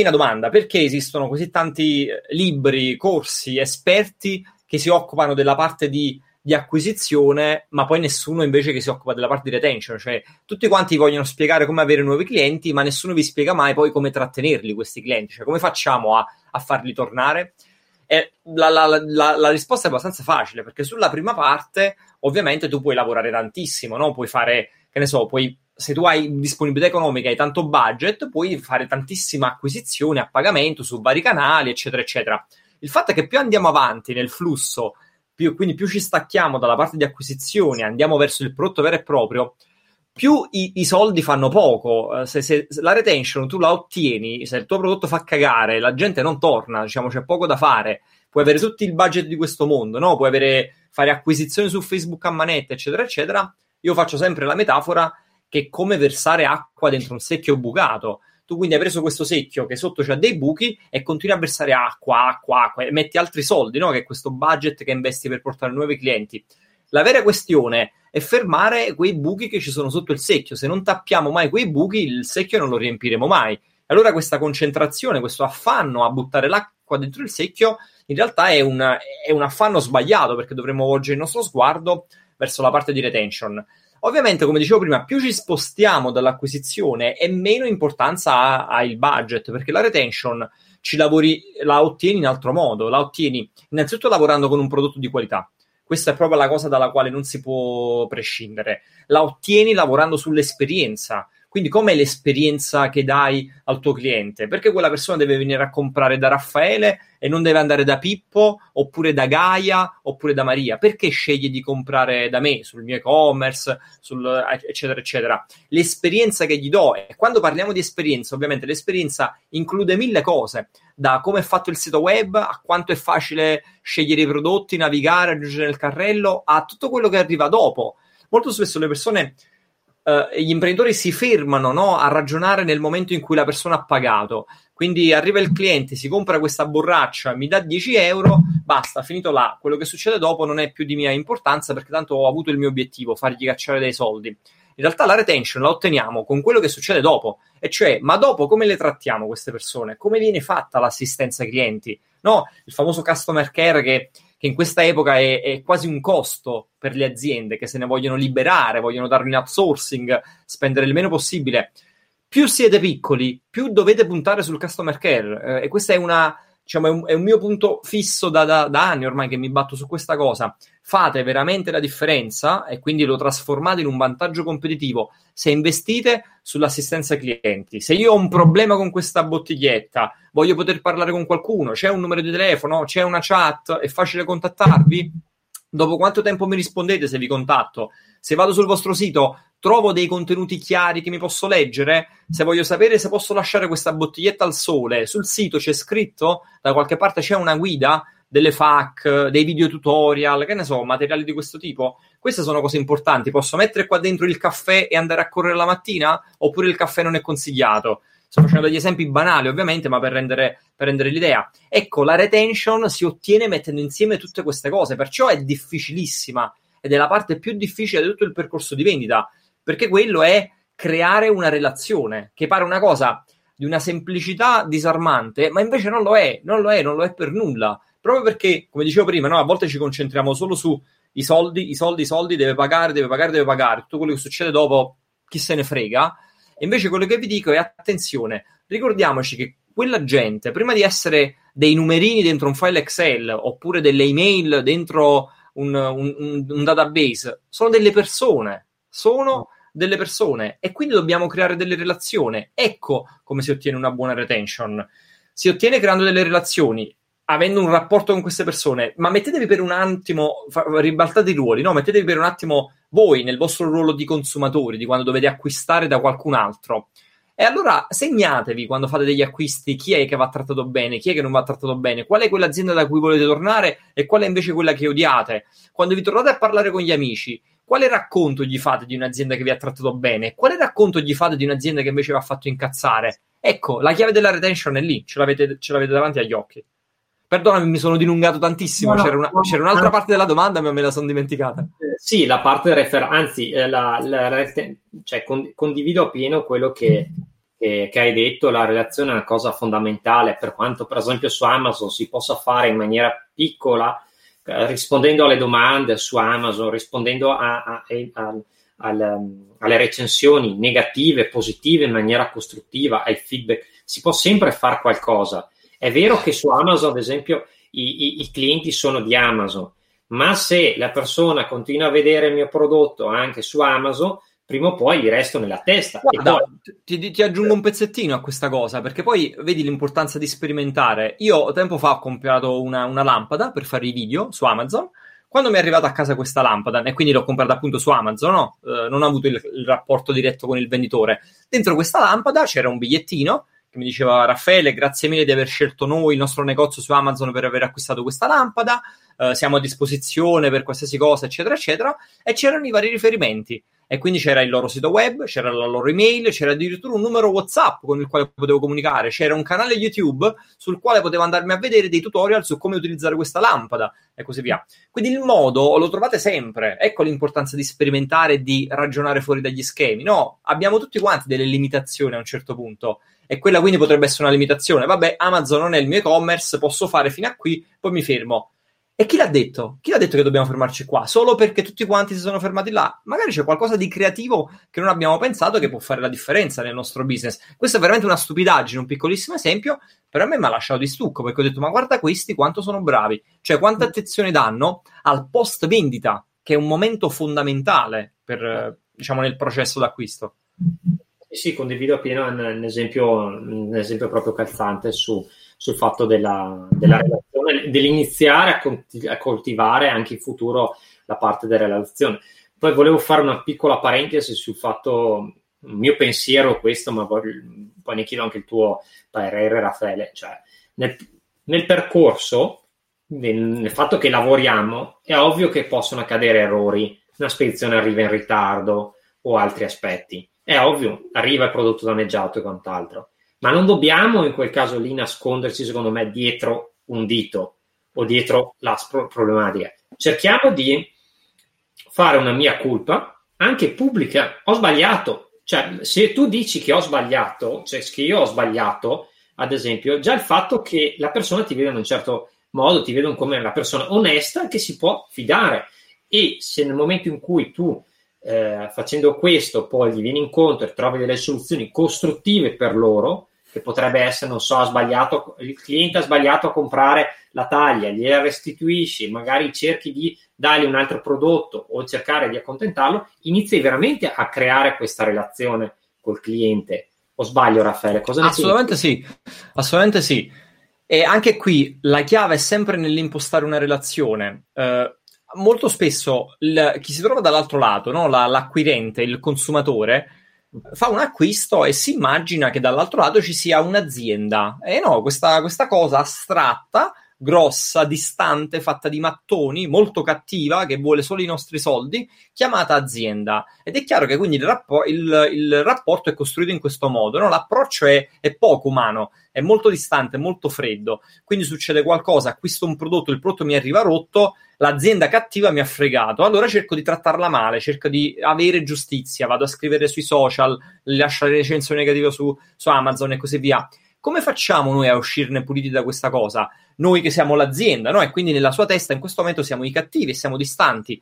Una domanda, perché esistono così tanti eh, libri, corsi, esperti che si occupano della parte di, di, acquisizione, ma poi nessuno invece che si occupa della parte di retention? Cioè, tutti quanti vogliono spiegare come avere nuovi clienti, ma nessuno vi spiega mai poi come trattenerli questi clienti. Cioè, come facciamo a, a farli tornare? E la, la, la, la, risposta è abbastanza facile, perché sulla prima parte, ovviamente, tu puoi lavorare tantissimo, no? Puoi fare che ne so, puoi, se tu hai disponibilità economica e tanto budget, puoi fare tantissima acquisizione a pagamento su vari canali, eccetera, eccetera. Il fatto è che più andiamo avanti nel flusso, più, quindi più ci stacchiamo dalla parte di acquisizione, andiamo verso il prodotto vero e proprio, più i, i soldi fanno poco. Eh, se, se, se, la retention tu la ottieni, se il tuo prodotto fa cagare, la gente non torna, diciamo c'è poco da fare. Puoi avere tutto il budget di questo mondo, no? Puoi avere, fare acquisizioni su Facebook a manetta, eccetera, eccetera io faccio sempre la metafora che è come versare acqua dentro un secchio bucato. Tu quindi hai preso questo secchio che sotto c'ha dei buchi e continui a versare acqua, acqua, acqua e metti altri soldi, no? Che è questo budget che investi per portare nuovi clienti. La vera questione è fermare quei buchi che ci sono sotto il secchio. Se non tappiamo mai quei buchi, il secchio non lo riempiremo mai. Allora questa concentrazione, questo affanno a buttare l'acqua dentro il secchio, in realtà è un, è un affanno sbagliato perché dovremmo volgere il nostro sguardo verso la parte di retention. Ovviamente, come dicevo prima, più ci spostiamo dall'acquisizione e meno importanza ha, ha il budget, perché la retention lavori, la ottieni in altro modo, la ottieni innanzitutto lavorando con un prodotto di qualità. Questa è proprio la cosa dalla quale non si può prescindere. La ottieni lavorando sull'esperienza. Quindi com'è l'esperienza che dai al tuo cliente? Perché quella persona deve venire a comprare da Raffaele e non deve andare da Pippo, oppure da Gaia, oppure da Maria? Perché sceglie di comprare da me, sul mio e-commerce, sul, eccetera, eccetera? L'esperienza che gli do, e quando parliamo di esperienza, ovviamente l'esperienza include mille cose, da come è fatto il sito web, a quanto è facile scegliere i prodotti, navigare, aggiungere nel carrello, a tutto quello che arriva dopo. Molto spesso le persone Uh, gli imprenditori si fermano no, a ragionare nel momento in cui la persona ha pagato. Quindi arriva il cliente, si compra questa borraccia, mi dà 10 euro, basta, finito là. Quello che succede dopo non è più di mia importanza perché tanto ho avuto il mio obiettivo, fargli cacciare dei soldi. In realtà la retention la otteniamo con quello che succede dopo, e cioè, ma dopo come le trattiamo queste persone? Come viene fatta l'assistenza ai clienti? No, il famoso customer care che che in questa epoca è, è, quasi un costo per le aziende che se ne vogliono liberare, vogliono darlo in outsourcing, spendere il meno possibile. Più siete piccoli, più dovete puntare sul customer care. Eh, e questo è, una, diciamo, è, un, è un, mio punto fisso da, da, da anni ormai che mi batto su questa cosa. Fate veramente la differenza e quindi lo trasformate in un vantaggio competitivo se investite sull'assistenza clienti. Se io ho un problema con questa bottiglietta, voglio poter parlare con qualcuno, c'è un numero di telefono, c'è una chat, è facile contattarvi? Dopo quanto tempo mi rispondete se vi contatto? Se vado sul vostro sito, trovo dei contenuti chiari che mi posso leggere? Se voglio sapere se posso lasciare questa bottiglietta al sole, sul sito c'è scritto, da qualche parte c'è una guida, delle FAQ, dei video tutorial, che ne so, materiali di questo tipo. Queste sono cose importanti. Posso mettere qua dentro il caffè e andare a correre la mattina? Oppure il caffè non è consigliato? Sto facendo degli esempi banali, ovviamente, ma per rendere, per rendere l'idea. Ecco, la retention si ottiene mettendo insieme tutte queste cose, perciò è difficilissima ed è la parte più difficile di tutto il percorso di vendita, perché quello è creare una relazione, che pare una cosa di una semplicità disarmante, ma invece non lo è, non lo è, non lo è per nulla. Proprio perché, come dicevo prima, no, a volte ci concentriamo solo su i soldi, i soldi, i soldi, deve pagare, deve pagare, deve pagare, tutto quello che succede dopo, chi se ne frega. E invece quello che vi dico è attenzione, ricordiamoci che quella gente, prima di essere dei numerini dentro un file Excel oppure delle email dentro un, un, un database, sono delle persone, sono delle persone e quindi dobbiamo creare delle relazioni. Ecco come si ottiene una buona retention. Si ottiene creando delle relazioni avendo un rapporto con queste persone, ma mettetevi per un attimo, ribaltate i ruoli, no? Mettetevi per un attimo voi nel vostro ruolo di consumatori, di quando dovete acquistare da qualcun altro. E allora segnatevi quando fate degli acquisti chi è che va trattato bene, chi è che non va trattato bene, qual è quell'azienda da cui volete tornare e qual è invece quella che odiate. Quando vi trovate a parlare con gli amici, quale racconto gli fate di un'azienda che vi ha trattato bene? Quale racconto gli fate di un'azienda che invece vi ha fatto incazzare? Ecco, la chiave della retention è lì, ce l'avete, ce l'avete davanti agli occhi. Perdonami, mi sono dilungato tantissimo. No, c'era, una, no, c'era, un'altra no. parte della domanda, ma me la sono dimenticata. Eh, sì, la parte refer- anzi, eh, la, la, cioè, con, condivido appieno quello che, che, che, hai detto. La relazione è una cosa fondamentale, per quanto, per esempio, su Amazon si possa fare in maniera piccola, eh, rispondendo alle domande su Amazon, rispondendo a, a, a, a alle recensioni negative, positive in maniera costruttiva, ai feedback. Si può sempre fare qualcosa è vero che su Amazon, ad esempio, i, i, i clienti sono di Amazon, ma se la persona continua a vedere il mio prodotto anche su Amazon, prima o poi gli resto nella testa. Guarda, poi... ti, ti, aggiungo un pezzettino a questa cosa, perché poi vedi l'importanza di sperimentare. Io tempo fa ho comprato una, una lampada per fare i video su Amazon. Quando mi è arrivata a casa questa lampada, e quindi l'ho comprata appunto su Amazon, no? eh, non ho avuto il, il rapporto diretto con il venditore. Dentro questa lampada c'era un bigliettino che mi diceva Raffaele, grazie mille di aver scelto noi, il nostro negozio su Amazon per aver acquistato questa lampada, eh, siamo a disposizione per qualsiasi cosa, eccetera, eccetera, e c'erano i vari riferimenti. E quindi c'era il loro sito web, c'era la loro email, c'era addirittura un numero WhatsApp con il quale potevo comunicare, c'era un canale YouTube sul quale potevo andarmi a vedere dei tutorial su come utilizzare questa lampada e così via. Quindi il modo lo trovate sempre. Ecco l'importanza di sperimentare e di ragionare fuori dagli schemi. No, abbiamo tutti quanti delle limitazioni a un certo punto e quella quindi potrebbe essere una limitazione. Vabbè, Amazon non è il mio e-commerce, posso fare fino a qui, poi mi fermo. E chi l'ha detto? Chi l'ha detto che dobbiamo fermarci qua? Solo perché tutti quanti si sono fermati là? Magari c'è qualcosa di creativo che non abbiamo pensato che può fare la differenza nel nostro business. Questo è veramente una stupidaggine, un piccolissimo esempio, però a me mi ha lasciato di stucco perché ho detto ma guarda questi quanto sono bravi, cioè quanta attenzione danno al post vendita, che è un momento fondamentale per, diciamo, nel processo d'acquisto. Sì, condivido appieno un esempio, un esempio proprio calzante su, sul fatto della, della relazione, dell'iniziare a, a, coltivare anche in futuro la parte della relazione. Poi volevo fare una piccola parentesi sul fatto, il mio pensiero questo, ma poi, poi ne chiedo anche il tuo parere, Raffaele. Cioè, nel, nel percorso, nel, nel fatto che lavoriamo, è ovvio che possono accadere errori, una spedizione arriva in ritardo o altri aspetti è ovvio, arriva il prodotto danneggiato e quant'altro, ma non dobbiamo in quel caso lì nasconderci, secondo me, dietro un dito o dietro la problematica. Cerchiamo di fare una mia colpa, anche pubblica. Ho sbagliato. Cioè, se tu dici che ho sbagliato, cioè che io ho sbagliato, ad esempio, già il fatto che la persona ti vede in un certo modo, ti vedono come una persona onesta che si può fidare. E se nel momento in cui tu eh, facendo questo poi gli vieni incontro e trovi delle soluzioni costruttive per loro, che potrebbe essere, non so, ha sbagliato, il cliente ha sbagliato a comprare la taglia, gliela restituisci, magari cerchi di dargli un altro prodotto o cercare di accontentarlo, inizi veramente a creare questa relazione col cliente. O sbaglio, Raffaele? Cosa assolutamente sì, assolutamente sì. E anche qui la chiave è sempre nell'impostare una relazione. Eh, molto spesso il, chi si trova dall'altro lato, no? La, l'acquirente, il consumatore, fa un acquisto e si immagina che dall'altro lato ci sia un'azienda. E no, questa, questa cosa astratta, grossa, distante, fatta di mattoni, molto cattiva, che vuole solo i nostri soldi, chiamata azienda. Ed è chiaro che quindi il, rappo- il, il rapporto è costruito in questo modo, no? l'approccio è, è poco umano è molto distante, molto freddo. Quindi succede qualcosa, acquisto un prodotto, il prodotto mi arriva rotto, l'azienda cattiva mi ha fregato. Allora cerco di trattarla male, cerco di avere giustizia, vado a scrivere sui social, lasciare recensioni negative su, su Amazon e così via. Come facciamo noi a uscirne puliti da questa cosa? Noi che siamo l'azienda, no? E quindi nella sua testa in questo momento siamo i cattivi e siamo distanti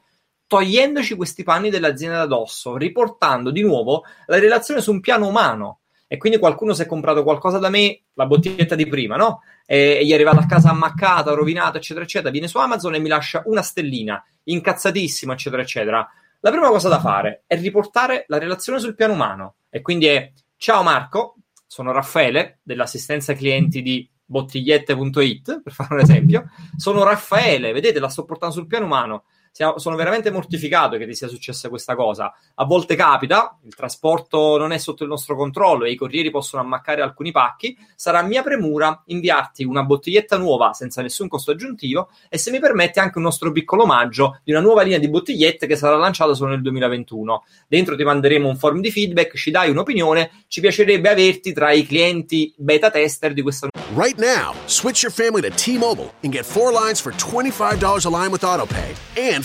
togliendoci questi panni dell'azienda da riportando di nuovo la relazione su un piano umano e quindi qualcuno si è comprato qualcosa da me, la bottiglietta di prima, no? E, e gli è arrivata a casa ammaccata, rovinata, eccetera, eccetera, viene su Amazon e mi lascia una stellina, incazzatissimo, eccetera, eccetera. La prima cosa da fare è riportare la relazione sul piano umano e quindi è ciao Marco, sono Raffaele dell'assistenza clienti di bottigliette.it, per fare un esempio. Sono Raffaele, vedete, la sto portando sul piano umano sono veramente mortificato che ti sia successa questa cosa. A volte capita, il trasporto non è sotto il nostro controllo e i corrieri possono ammaccare alcuni pacchi. Sarà mia premura inviarti una bottiglietta nuova senza nessun costo aggiuntivo e se mi permette anche un nostro piccolo omaggio di una nuova linea di bottigliette che sarà lanciata solo nel 2021. Dentro ti manderemo un form di feedback, ci dai un'opinione, ci piacerebbe averti tra i clienti beta tester di questa Right now, switch your family to T-Mobile and get four lines for $25 a line with AutoPay and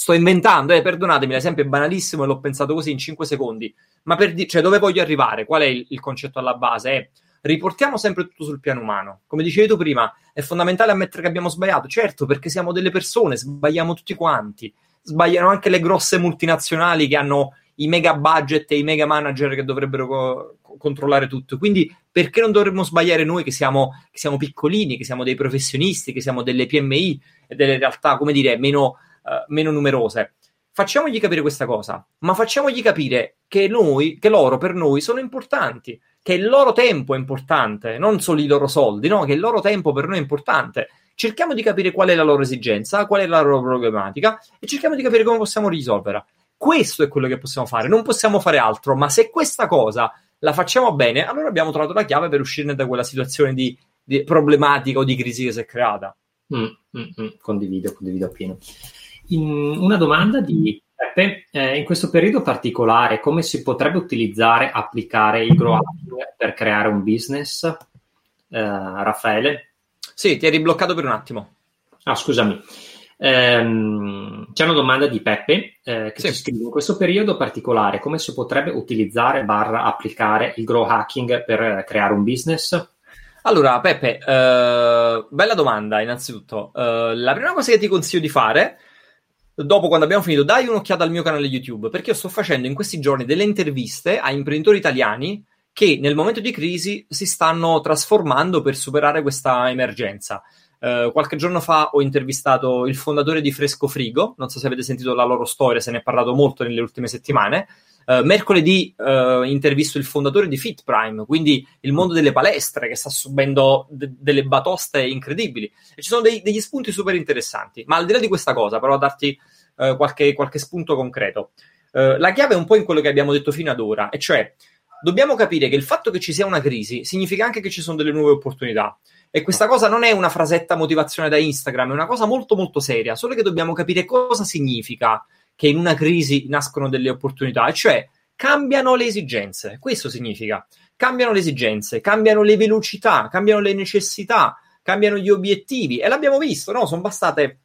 Sto inventando, eh, perdonatemi, l'esempio è banalissimo e l'ho pensato così in 5 secondi, ma per dire, cioè, dove voglio arrivare? Qual è il, il concetto alla base? È riportiamo sempre tutto sul piano umano. Come dicevi tu prima, è fondamentale ammettere che abbiamo sbagliato, certo, perché siamo delle persone, sbagliamo tutti quanti. Sbagliano anche le grosse multinazionali che hanno i mega budget e i mega manager che dovrebbero co- controllare tutto. Quindi, perché non dovremmo sbagliare noi che siamo, che siamo, piccolini, che siamo dei professionisti, che siamo delle PMI e delle realtà, come dire, meno uh, meno numerose. Facciamogli capire questa cosa, ma facciamogli capire che noi, che loro per noi sono importanti, che il loro tempo è importante, non solo i loro soldi, no? che il loro tempo per noi è importante. Cerchiamo di capire qual è la loro esigenza, qual è la loro problematica e cerchiamo di capire come possiamo risolverla. Questo è quello che possiamo fare, non possiamo fare altro, ma se questa cosa la facciamo bene, allora abbiamo trovato la chiave per uscirne da quella situazione di, di problematica o di crisi che si è creata. Mm, mm, mm, condivido, condivido appieno. In una domanda di Peppe, eh, in questo periodo particolare come si potrebbe utilizzare, applicare il grow hacking per creare un business? Eh, Raffaele? Sì, ti eri bloccato per un attimo. Ah, scusami. Ehm, c'è una domanda di Peppe eh, che sì. ci scrive in questo periodo particolare come si potrebbe utilizzare barra applicare il grow hacking per creare un business? Allora, Peppe, uh, bella domanda innanzitutto. Uh, la prima cosa che ti consiglio di fare, dopo quando abbiamo finito, dai un'occhiata al mio canale YouTube, perché io sto facendo in questi giorni delle interviste a imprenditori italiani che nel momento di crisi si stanno trasformando per superare questa emergenza. Uh, qualche giorno fa ho intervistato il fondatore di Fresco Frigo, non so se avete sentito la loro storia, se ne è parlato molto nelle ultime settimane. Uh, mercoledì uh, intervisto il fondatore di Fit Prime, quindi il mondo delle palestre che sta subendo de- delle batoste incredibili. E ci sono dei- degli spunti super interessanti. Ma al di là di questa cosa, però a darti uh, qualche, qualche, spunto concreto. la chiave è un po' in quello che abbiamo detto fino ad ora, e cioè dobbiamo capire che il fatto che ci sia una crisi significa anche che ci sono delle nuove opportunità. E questa cosa non è una frasetta motivazione da Instagram, è una cosa molto molto seria, solo che dobbiamo capire cosa significa che in una crisi nascono delle opportunità, cioè cambiano le esigenze. Questo significa cambiano le esigenze, cambiano le velocità, cambiano le necessità, cambiano gli obiettivi e l'abbiamo visto, no? Sono bastate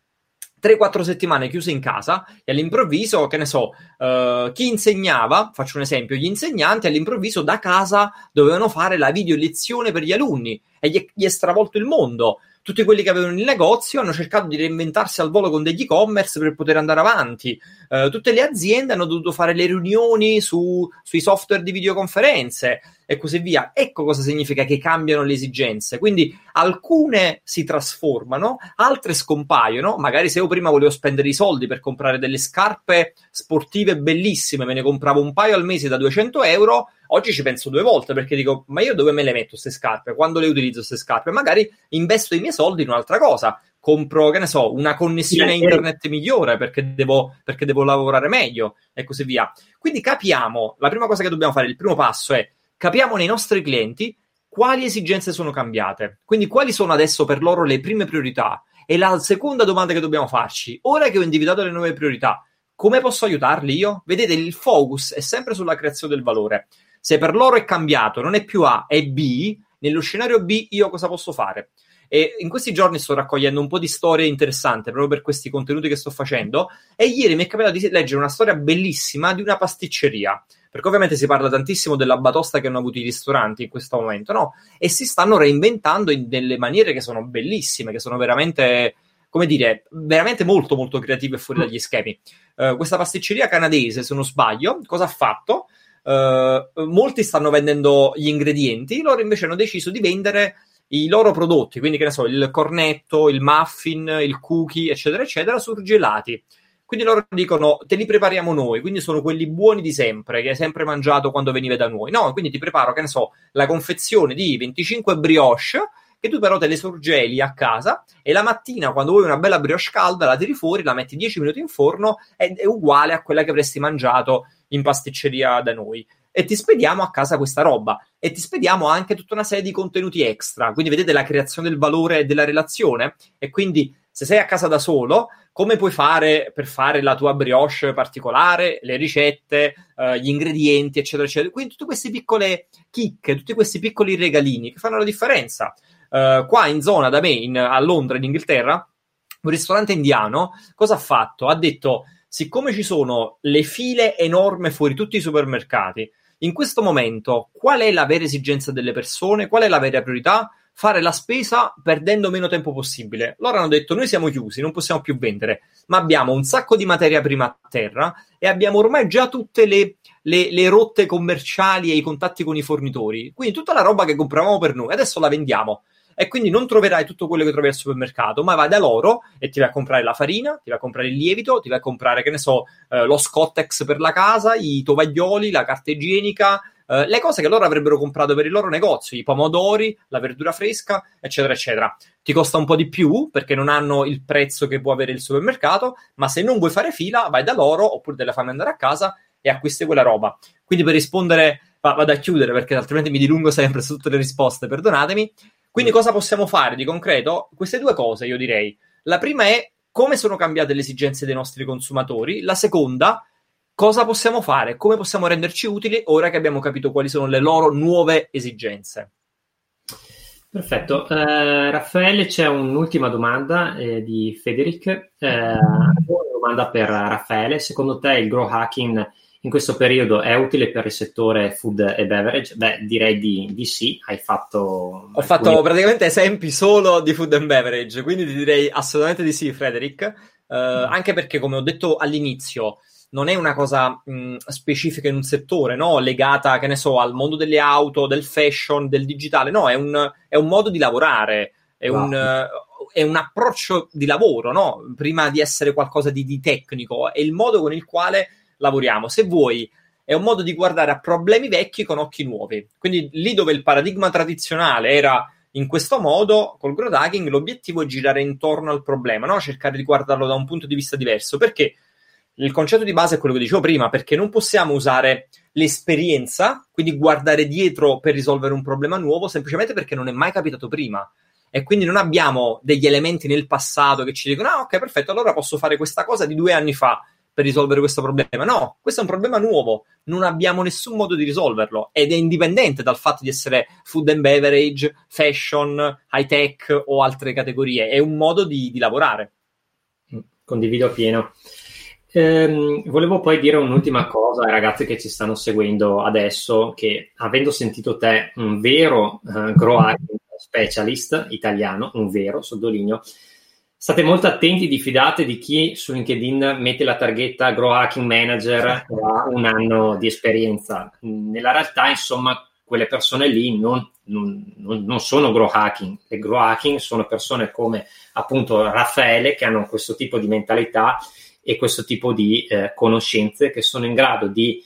3-4 settimane chiuse in casa e all'improvviso, che ne so, uh, chi insegnava, faccio un esempio, gli insegnanti all'improvviso da casa dovevano fare la video lezione per gli alunni e gli è, gli è stravolto il mondo tutti quelli che avevano il negozio hanno cercato di reinventarsi al volo con degli e-commerce per poter andare avanti. Uh, tutte le aziende hanno dovuto fare le riunioni su, sui software di videoconferenze e così via. Ecco cosa significa che cambiano le esigenze. Quindi alcune si trasformano, altre scompaiono. Magari se io prima volevo spendere i soldi per comprare delle scarpe sportive bellissime, me ne compravo un paio al mese da 200 euro Oggi ci penso due volte perché dico, ma io dove me le metto queste scarpe? Quando le utilizzo queste scarpe? Magari investo i miei soldi in un'altra cosa. Compro, che ne so, una connessione a internet migliore perché devo, perché devo lavorare meglio e così via. Quindi capiamo, la prima cosa che dobbiamo fare, il primo passo è capiamo nei nostri clienti quali esigenze sono cambiate. Quindi quali sono adesso per loro le prime priorità? E la seconda domanda che dobbiamo farci, ora che ho individuato le nuove priorità, come posso aiutarli io? Vedete, il focus è sempre sulla creazione del valore. Se per loro è cambiato, non è più A, è B, nello scenario B io cosa posso fare? E in questi giorni sto raccogliendo un po' di storie interessanti proprio per questi contenuti che sto facendo. E ieri mi è capitato di leggere una storia bellissima di una pasticceria. Perché ovviamente si parla tantissimo della batosta che hanno avuto i ristoranti in questo momento, no? E si stanno reinventando in delle maniere che sono bellissime, che sono veramente come dire, veramente molto molto creative e fuori dagli schemi. Uh, questa pasticceria canadese, se non sbaglio, cosa ha fatto? Uh, molti stanno vendendo gli ingredienti, loro invece hanno deciso di vendere i loro prodotti, quindi che ne so, il cornetto, il muffin, il cookie, eccetera, eccetera, surgelati. Quindi loro dicono, te li prepariamo noi, quindi sono quelli buoni di sempre, che hai sempre mangiato quando venivi da noi. No, quindi ti preparo, che ne so, la confezione di 25 brioche, che tu però te le sorgeli a casa e la mattina quando vuoi una bella brioche calda la tiri fuori, la metti 10 minuti in forno ed è uguale a quella che avresti mangiato in pasticceria da noi e ti spediamo a casa questa roba e ti spediamo anche tutta una serie di contenuti extra. Quindi vedete la creazione del valore della relazione e quindi se sei a casa da solo, come puoi fare per fare la tua brioche particolare, le ricette, uh, gli ingredienti, eccetera, eccetera. Quindi tutte queste piccole chicche, tutti questi piccoli regalini che fanno la differenza. Uh, qua in zona da me, in, a Londra, in Inghilterra, un ristorante indiano cosa ha fatto? Ha detto siccome ci sono le file enorme fuori tutti i supermercati, in questo momento qual è la vera esigenza delle persone? Qual è la vera priorità? Fare la spesa perdendo meno tempo possibile. Loro hanno detto: Noi siamo chiusi, non possiamo più vendere, ma abbiamo un sacco di materia prima a terra e abbiamo ormai già tutte le, le, le rotte commerciali e i contatti con i fornitori. Quindi tutta la roba che compravamo per noi, adesso la vendiamo e quindi non troverai tutto quello che trovi al supermercato, ma vai da loro e ti vai a comprare la farina, ti vai a comprare il lievito, ti vai a comprare, che ne so, eh, lo Scottex per la casa, i tovaglioli, la carta igienica, eh, le cose che loro avrebbero comprato per il loro negozio, i pomodori, la verdura fresca, eccetera, eccetera. Ti costa un po' di più perché non hanno il prezzo che può avere il supermercato, ma se non vuoi fare fila, vai da loro oppure te la fanno andare a casa e acquisti quella roba. Quindi per rispondere, vado a chiudere perché altrimenti mi dilungo sempre su tutte le risposte, perdonatemi. Quindi cosa possiamo fare di concreto? Queste due cose io direi. La prima è come sono cambiate le esigenze dei nostri consumatori. La seconda, cosa possiamo fare? Come possiamo renderci utili ora che abbiamo capito quali sono le loro nuove esigenze? Perfetto. Eh, Raffaele, c'è un'ultima domanda eh, di Federic. Eh, una domanda per Raffaele. Secondo te il grow hacking in questo periodo è utile per il settore food e beverage? Beh, direi di, di sì, hai fatto... Ho alcuni... fatto praticamente esempi solo di food and beverage, quindi ti direi assolutamente di sì, Frederick, uh, mm. anche perché come ho detto all'inizio, non è una cosa mh, specifica in un settore, no? legata, che ne so, al mondo delle auto, del fashion, del digitale, no, è un, è un modo di lavorare, è, wow. un, è un approccio di lavoro, no? prima di essere qualcosa di, di tecnico, è il modo con il quale lavoriamo. Se vuoi, è un modo di guardare a problemi vecchi con occhi nuovi. Quindi lì dove il paradigma tradizionale era in questo modo, col growth hacking, l'obiettivo è girare intorno al problema, no? cercare di guardarlo da un punto di vista diverso. Perché? Il concetto di base è quello che dicevo prima, perché non possiamo usare l'esperienza, quindi guardare dietro per risolvere un problema nuovo, semplicemente perché non è mai capitato prima. E quindi non abbiamo degli elementi nel passato che ci dicono: ah, ok, perfetto, allora posso fare questa cosa di due anni fa per risolvere questo problema. No, questo è un problema nuovo, non abbiamo nessun modo di risolverlo ed è indipendente dal fatto di essere food and beverage, fashion, high tech o altre categorie, è un modo di, di lavorare. Condivido pieno. Ehm, volevo poi dire un'ultima cosa ai ragazzi che ci stanno seguendo adesso, che avendo sentito te un vero uh, grow specialist italiano, un vero, sottolineo, State molto attenti, diffidate di chi su LinkedIn mette la targhetta Grow Hacking Manager ha un anno di esperienza. Nella realtà, insomma, quelle persone lì non, non, non sono grow hacking. Le grow hacking sono persone come appunto Raffaele che hanno questo tipo di mentalità e questo tipo di eh, conoscenze che sono in grado di,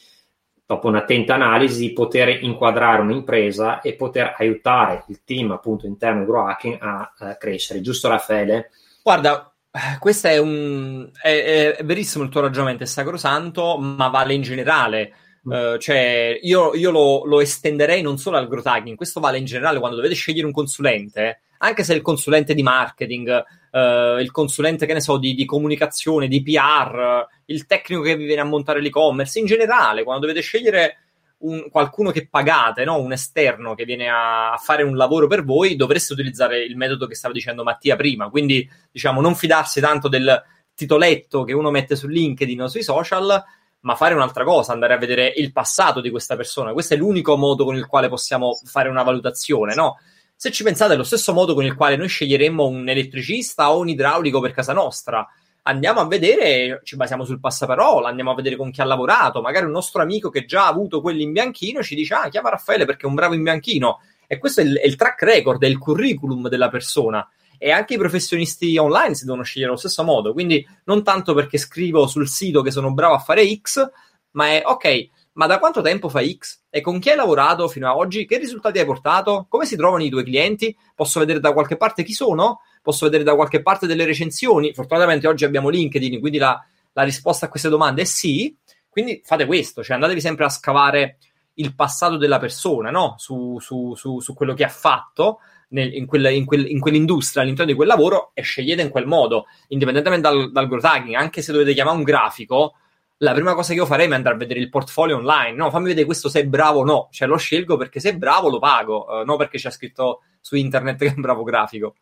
dopo un'attenta analisi, poter inquadrare un'impresa e poter aiutare il team appunto interno grow hacking a, a crescere. Giusto Raffaele? Guarda, questo è un. È, è, verissimo il tuo ragionamento, è sacrosanto, ma vale in generale. Uh, cioè, io, io lo, lo, estenderei non solo al growth hacking, questo vale in generale quando dovete scegliere un consulente, anche se è il consulente di marketing, uh, il consulente, che ne so, di, di, comunicazione, di PR, il tecnico che vi viene a montare l'e-commerce, in generale, quando dovete scegliere un, qualcuno che pagate, no? un esterno che viene a, fare un lavoro per voi, dovreste utilizzare il metodo che stava dicendo Mattia prima. Quindi, diciamo, non fidarsi tanto del titoletto che uno mette su LinkedIn o sui social, ma fare un'altra cosa, andare a vedere il passato di questa persona. Questo è l'unico modo con il quale possiamo fare una valutazione, no? Se ci pensate, è lo stesso modo con il quale noi sceglieremmo un elettricista o un idraulico per casa nostra andiamo a vedere, ci basiamo sul passaparola, andiamo a vedere con chi ha lavorato, magari un nostro amico che già ha avuto quelli in bianchino ci dice ah chiama Raffaele perché è un bravo in bianchino e questo è il, è il track record, è il curriculum della persona e anche i professionisti online si devono scegliere allo stesso modo, quindi non tanto perché scrivo sul sito che sono bravo a fare X, ma è ok, ma da quanto tempo fai X? E con chi hai lavorato fino ad oggi? Che risultati hai portato? Come si trovano i tuoi clienti? Posso vedere da qualche parte chi sono? Posso vedere da qualche parte delle recensioni. Fortunatamente oggi abbiamo LinkedIn, quindi la, la risposta a queste domande è sì. Quindi fate questo, cioè andatevi sempre a scavare il passato della persona, no? Su, su, su, su quello che ha fatto nel, in, quella, in, quel, in, quell'industria, all'interno di quel lavoro e scegliete in quel modo, indipendentemente dal, dal growth hacking, anche se dovete chiamare un grafico, la prima cosa che io farei è andare a vedere il portfolio online. No, fammi vedere questo se è bravo o no. Cioè, lo scelgo perché se è bravo lo pago, uh, non perché c'è scritto su internet che è un bravo grafico.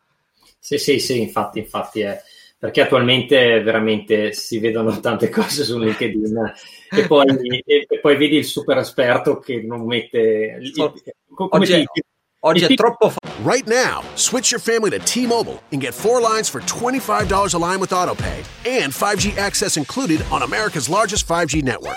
Sì, sì, sì, infatti, infatti è perché attualmente veramente si vedono tante cose su LinkedIn e poi, e, e poi vedi il super esperto che non mette il, come oggi, è, oggi è troppo fa- Right now, switch your family to T-Mobile and get four lines for $25 a line with AutoPay and 5G access included on America's largest 5G network.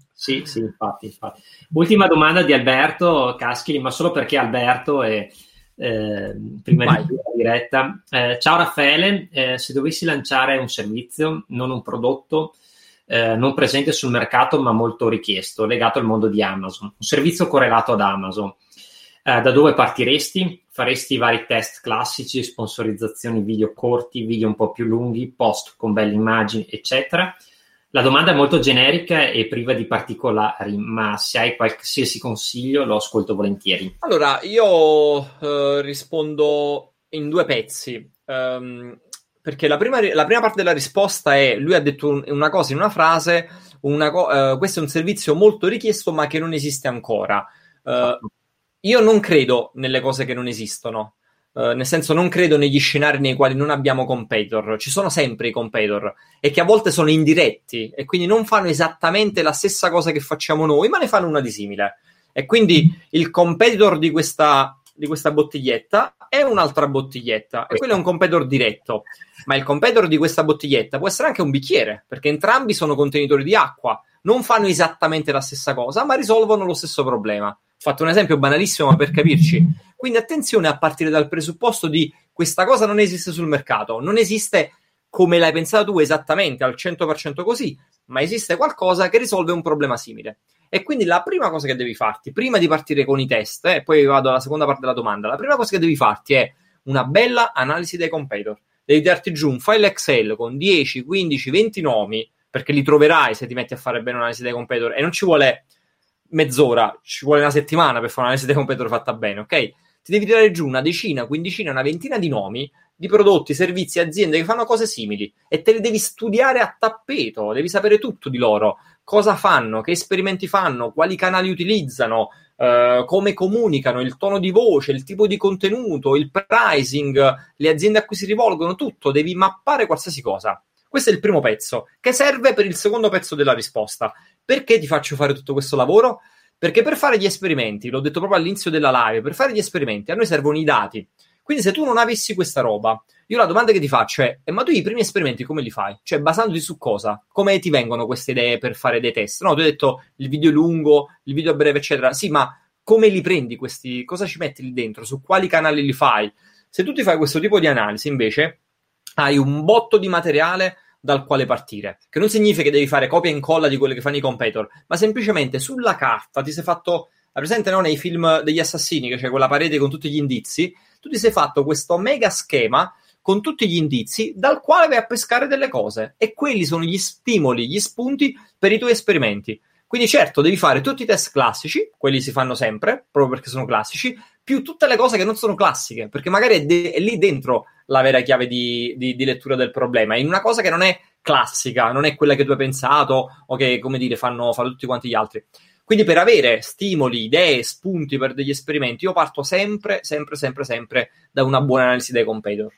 Sì, sì, infatti, infatti. Ultima domanda di Alberto Caschili, ma solo perché Alberto è eh, prima Vai. di la diretta. Eh, ciao Raffaele, eh, se dovessi lanciare un servizio, non un prodotto, eh, non presente sul mercato ma molto richiesto, legato al mondo di Amazon, un servizio correlato ad Amazon, eh, da dove partiresti? Faresti vari test classici, sponsorizzazioni video corti, video un po' più lunghi, post con belle immagini, eccetera La domanda è molto generica e priva di particolari, ma se hai qualsiasi consiglio lo ascolto volentieri. Allora, io eh, rispondo in due pezzi. Um, perché la prima, la prima, parte della risposta è: lui ha detto un, una cosa in una frase, una co- uh, questo è un servizio molto richiesto, ma che non esiste ancora. Uh, io non credo nelle cose che non esistono. Uh, nel senso, non credo negli scenari nei quali non abbiamo competitor. Ci sono sempre i competitor e che a volte sono indiretti e quindi non fanno esattamente la stessa cosa che facciamo noi, ma ne fanno una di simile. E quindi il competitor di questa, di questa bottiglietta è un'altra bottiglietta e quello è un competitor diretto. Ma il competitor di questa bottiglietta può essere anche un bicchiere, perché entrambi sono contenitori di acqua. Non fanno esattamente la stessa cosa, ma risolvono lo stesso problema. Fatto un esempio banalissimo, ma per capirci quindi attenzione a partire dal presupposto di questa cosa non esiste sul mercato, non esiste come l'hai pensato tu esattamente al 100% così, ma esiste qualcosa che risolve un problema simile. E quindi la prima cosa che devi farti, prima di partire con i test, e eh, poi vado alla seconda parte della domanda, la prima cosa che devi farti è una bella analisi dei competitor. Devi darti giù un file Excel con 10, 15, 20 nomi, perché li troverai se ti metti a fare bene un'analisi dei competitor, e non ci vuole mezz'ora, ci vuole una settimana per fare un'analisi dei competitor fatta bene, ok? ti devi tirare giù una decina, quindicina, una ventina di nomi di prodotti, servizi, aziende che fanno cose simili e te le devi studiare a tappeto, devi sapere tutto di loro, cosa fanno, che esperimenti fanno, quali canali utilizzano, Uh, come comunicano, il tono di voce, il tipo di contenuto, il pricing, le aziende a cui si rivolgono, tutto, devi mappare qualsiasi cosa. Questo è il primo pezzo, che serve per il secondo pezzo della risposta. Perché ti faccio fare tutto questo lavoro? Perché per fare gli esperimenti, l'ho detto proprio all'inizio della live, per fare gli esperimenti a noi servono i dati. Quindi se tu non avessi questa roba, io la domanda che ti faccio è, eh, ma tu i primi esperimenti come li fai? Cioè, basandoti su cosa? Come ti vengono queste idee per fare dei test? No, tu hai detto il video lungo, il video breve, eccetera. Sì, ma come li prendi questi? Cosa ci metti lì dentro? Su quali canali li fai? Se tu ti fai questo tipo di analisi, invece, hai un botto di materiale dal quale partire. Che non significa che devi fare copia e incolla di quello che fanno i competitor, ma semplicemente sulla carta ti sei fatto. La presente no, nei film degli assassini, che c'è quella parete con tutti gli indizi, tu ti sei fatto questo mega schema con tutti gli indizi dal quale vai a pescare delle cose e quelli sono gli stimoli, gli spunti per i tuoi esperimenti. Quindi certo, devi fare tutti i test classici, quelli si fanno sempre, proprio perché sono classici, più tutte le cose che non sono classiche, perché magari è, de- è lì dentro la vera chiave di, di, di, lettura del problema, in una cosa che non è classica, non è quella che tu hai pensato o che, come dire, fanno, fanno tutti quanti gli altri. Quindi per avere stimoli, idee, spunti per degli esperimenti, io parto sempre, sempre, sempre, sempre da una buona analisi dei competitor.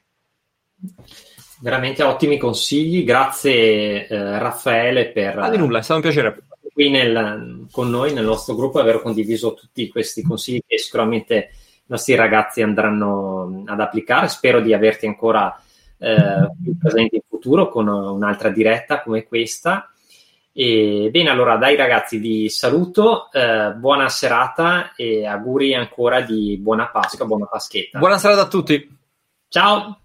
Veramente ottimi consigli, grazie eh, Raffaele per... Ah, di nulla, è stato un piacere qui nel, con noi nel nostro gruppo e aver condiviso tutti questi consigli che sicuramente nostri ragazzi andranno ad applicare. Spero di averti ancora eh, più presente in futuro con un'altra diretta come questa. E, bene, allora dai ragazzi vi saluto, eh, buona serata e auguri ancora di buona Pasqua, buona Paschetta. Buona serata a tutti. Ciao.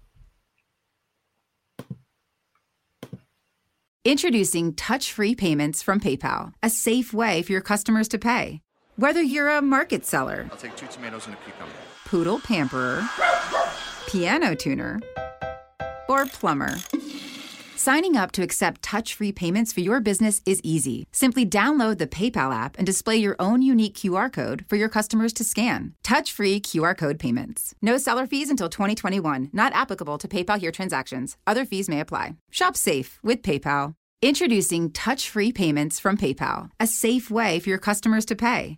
Introducing touch free payments from PayPal, a safe way for your customers to pay. Whether you're a market seller, I'll take two tomatoes and a cucumber, poodle pamperer, piano tuner, or plumber. Signing up to accept touch free payments for your business is easy. Simply download the PayPal app and display your own unique QR code for your customers to scan. Touch free QR code payments. No seller fees until 2021, not applicable to PayPal here transactions. Other fees may apply. Shop safe with PayPal. Introducing touch free payments from PayPal, a safe way for your customers to pay.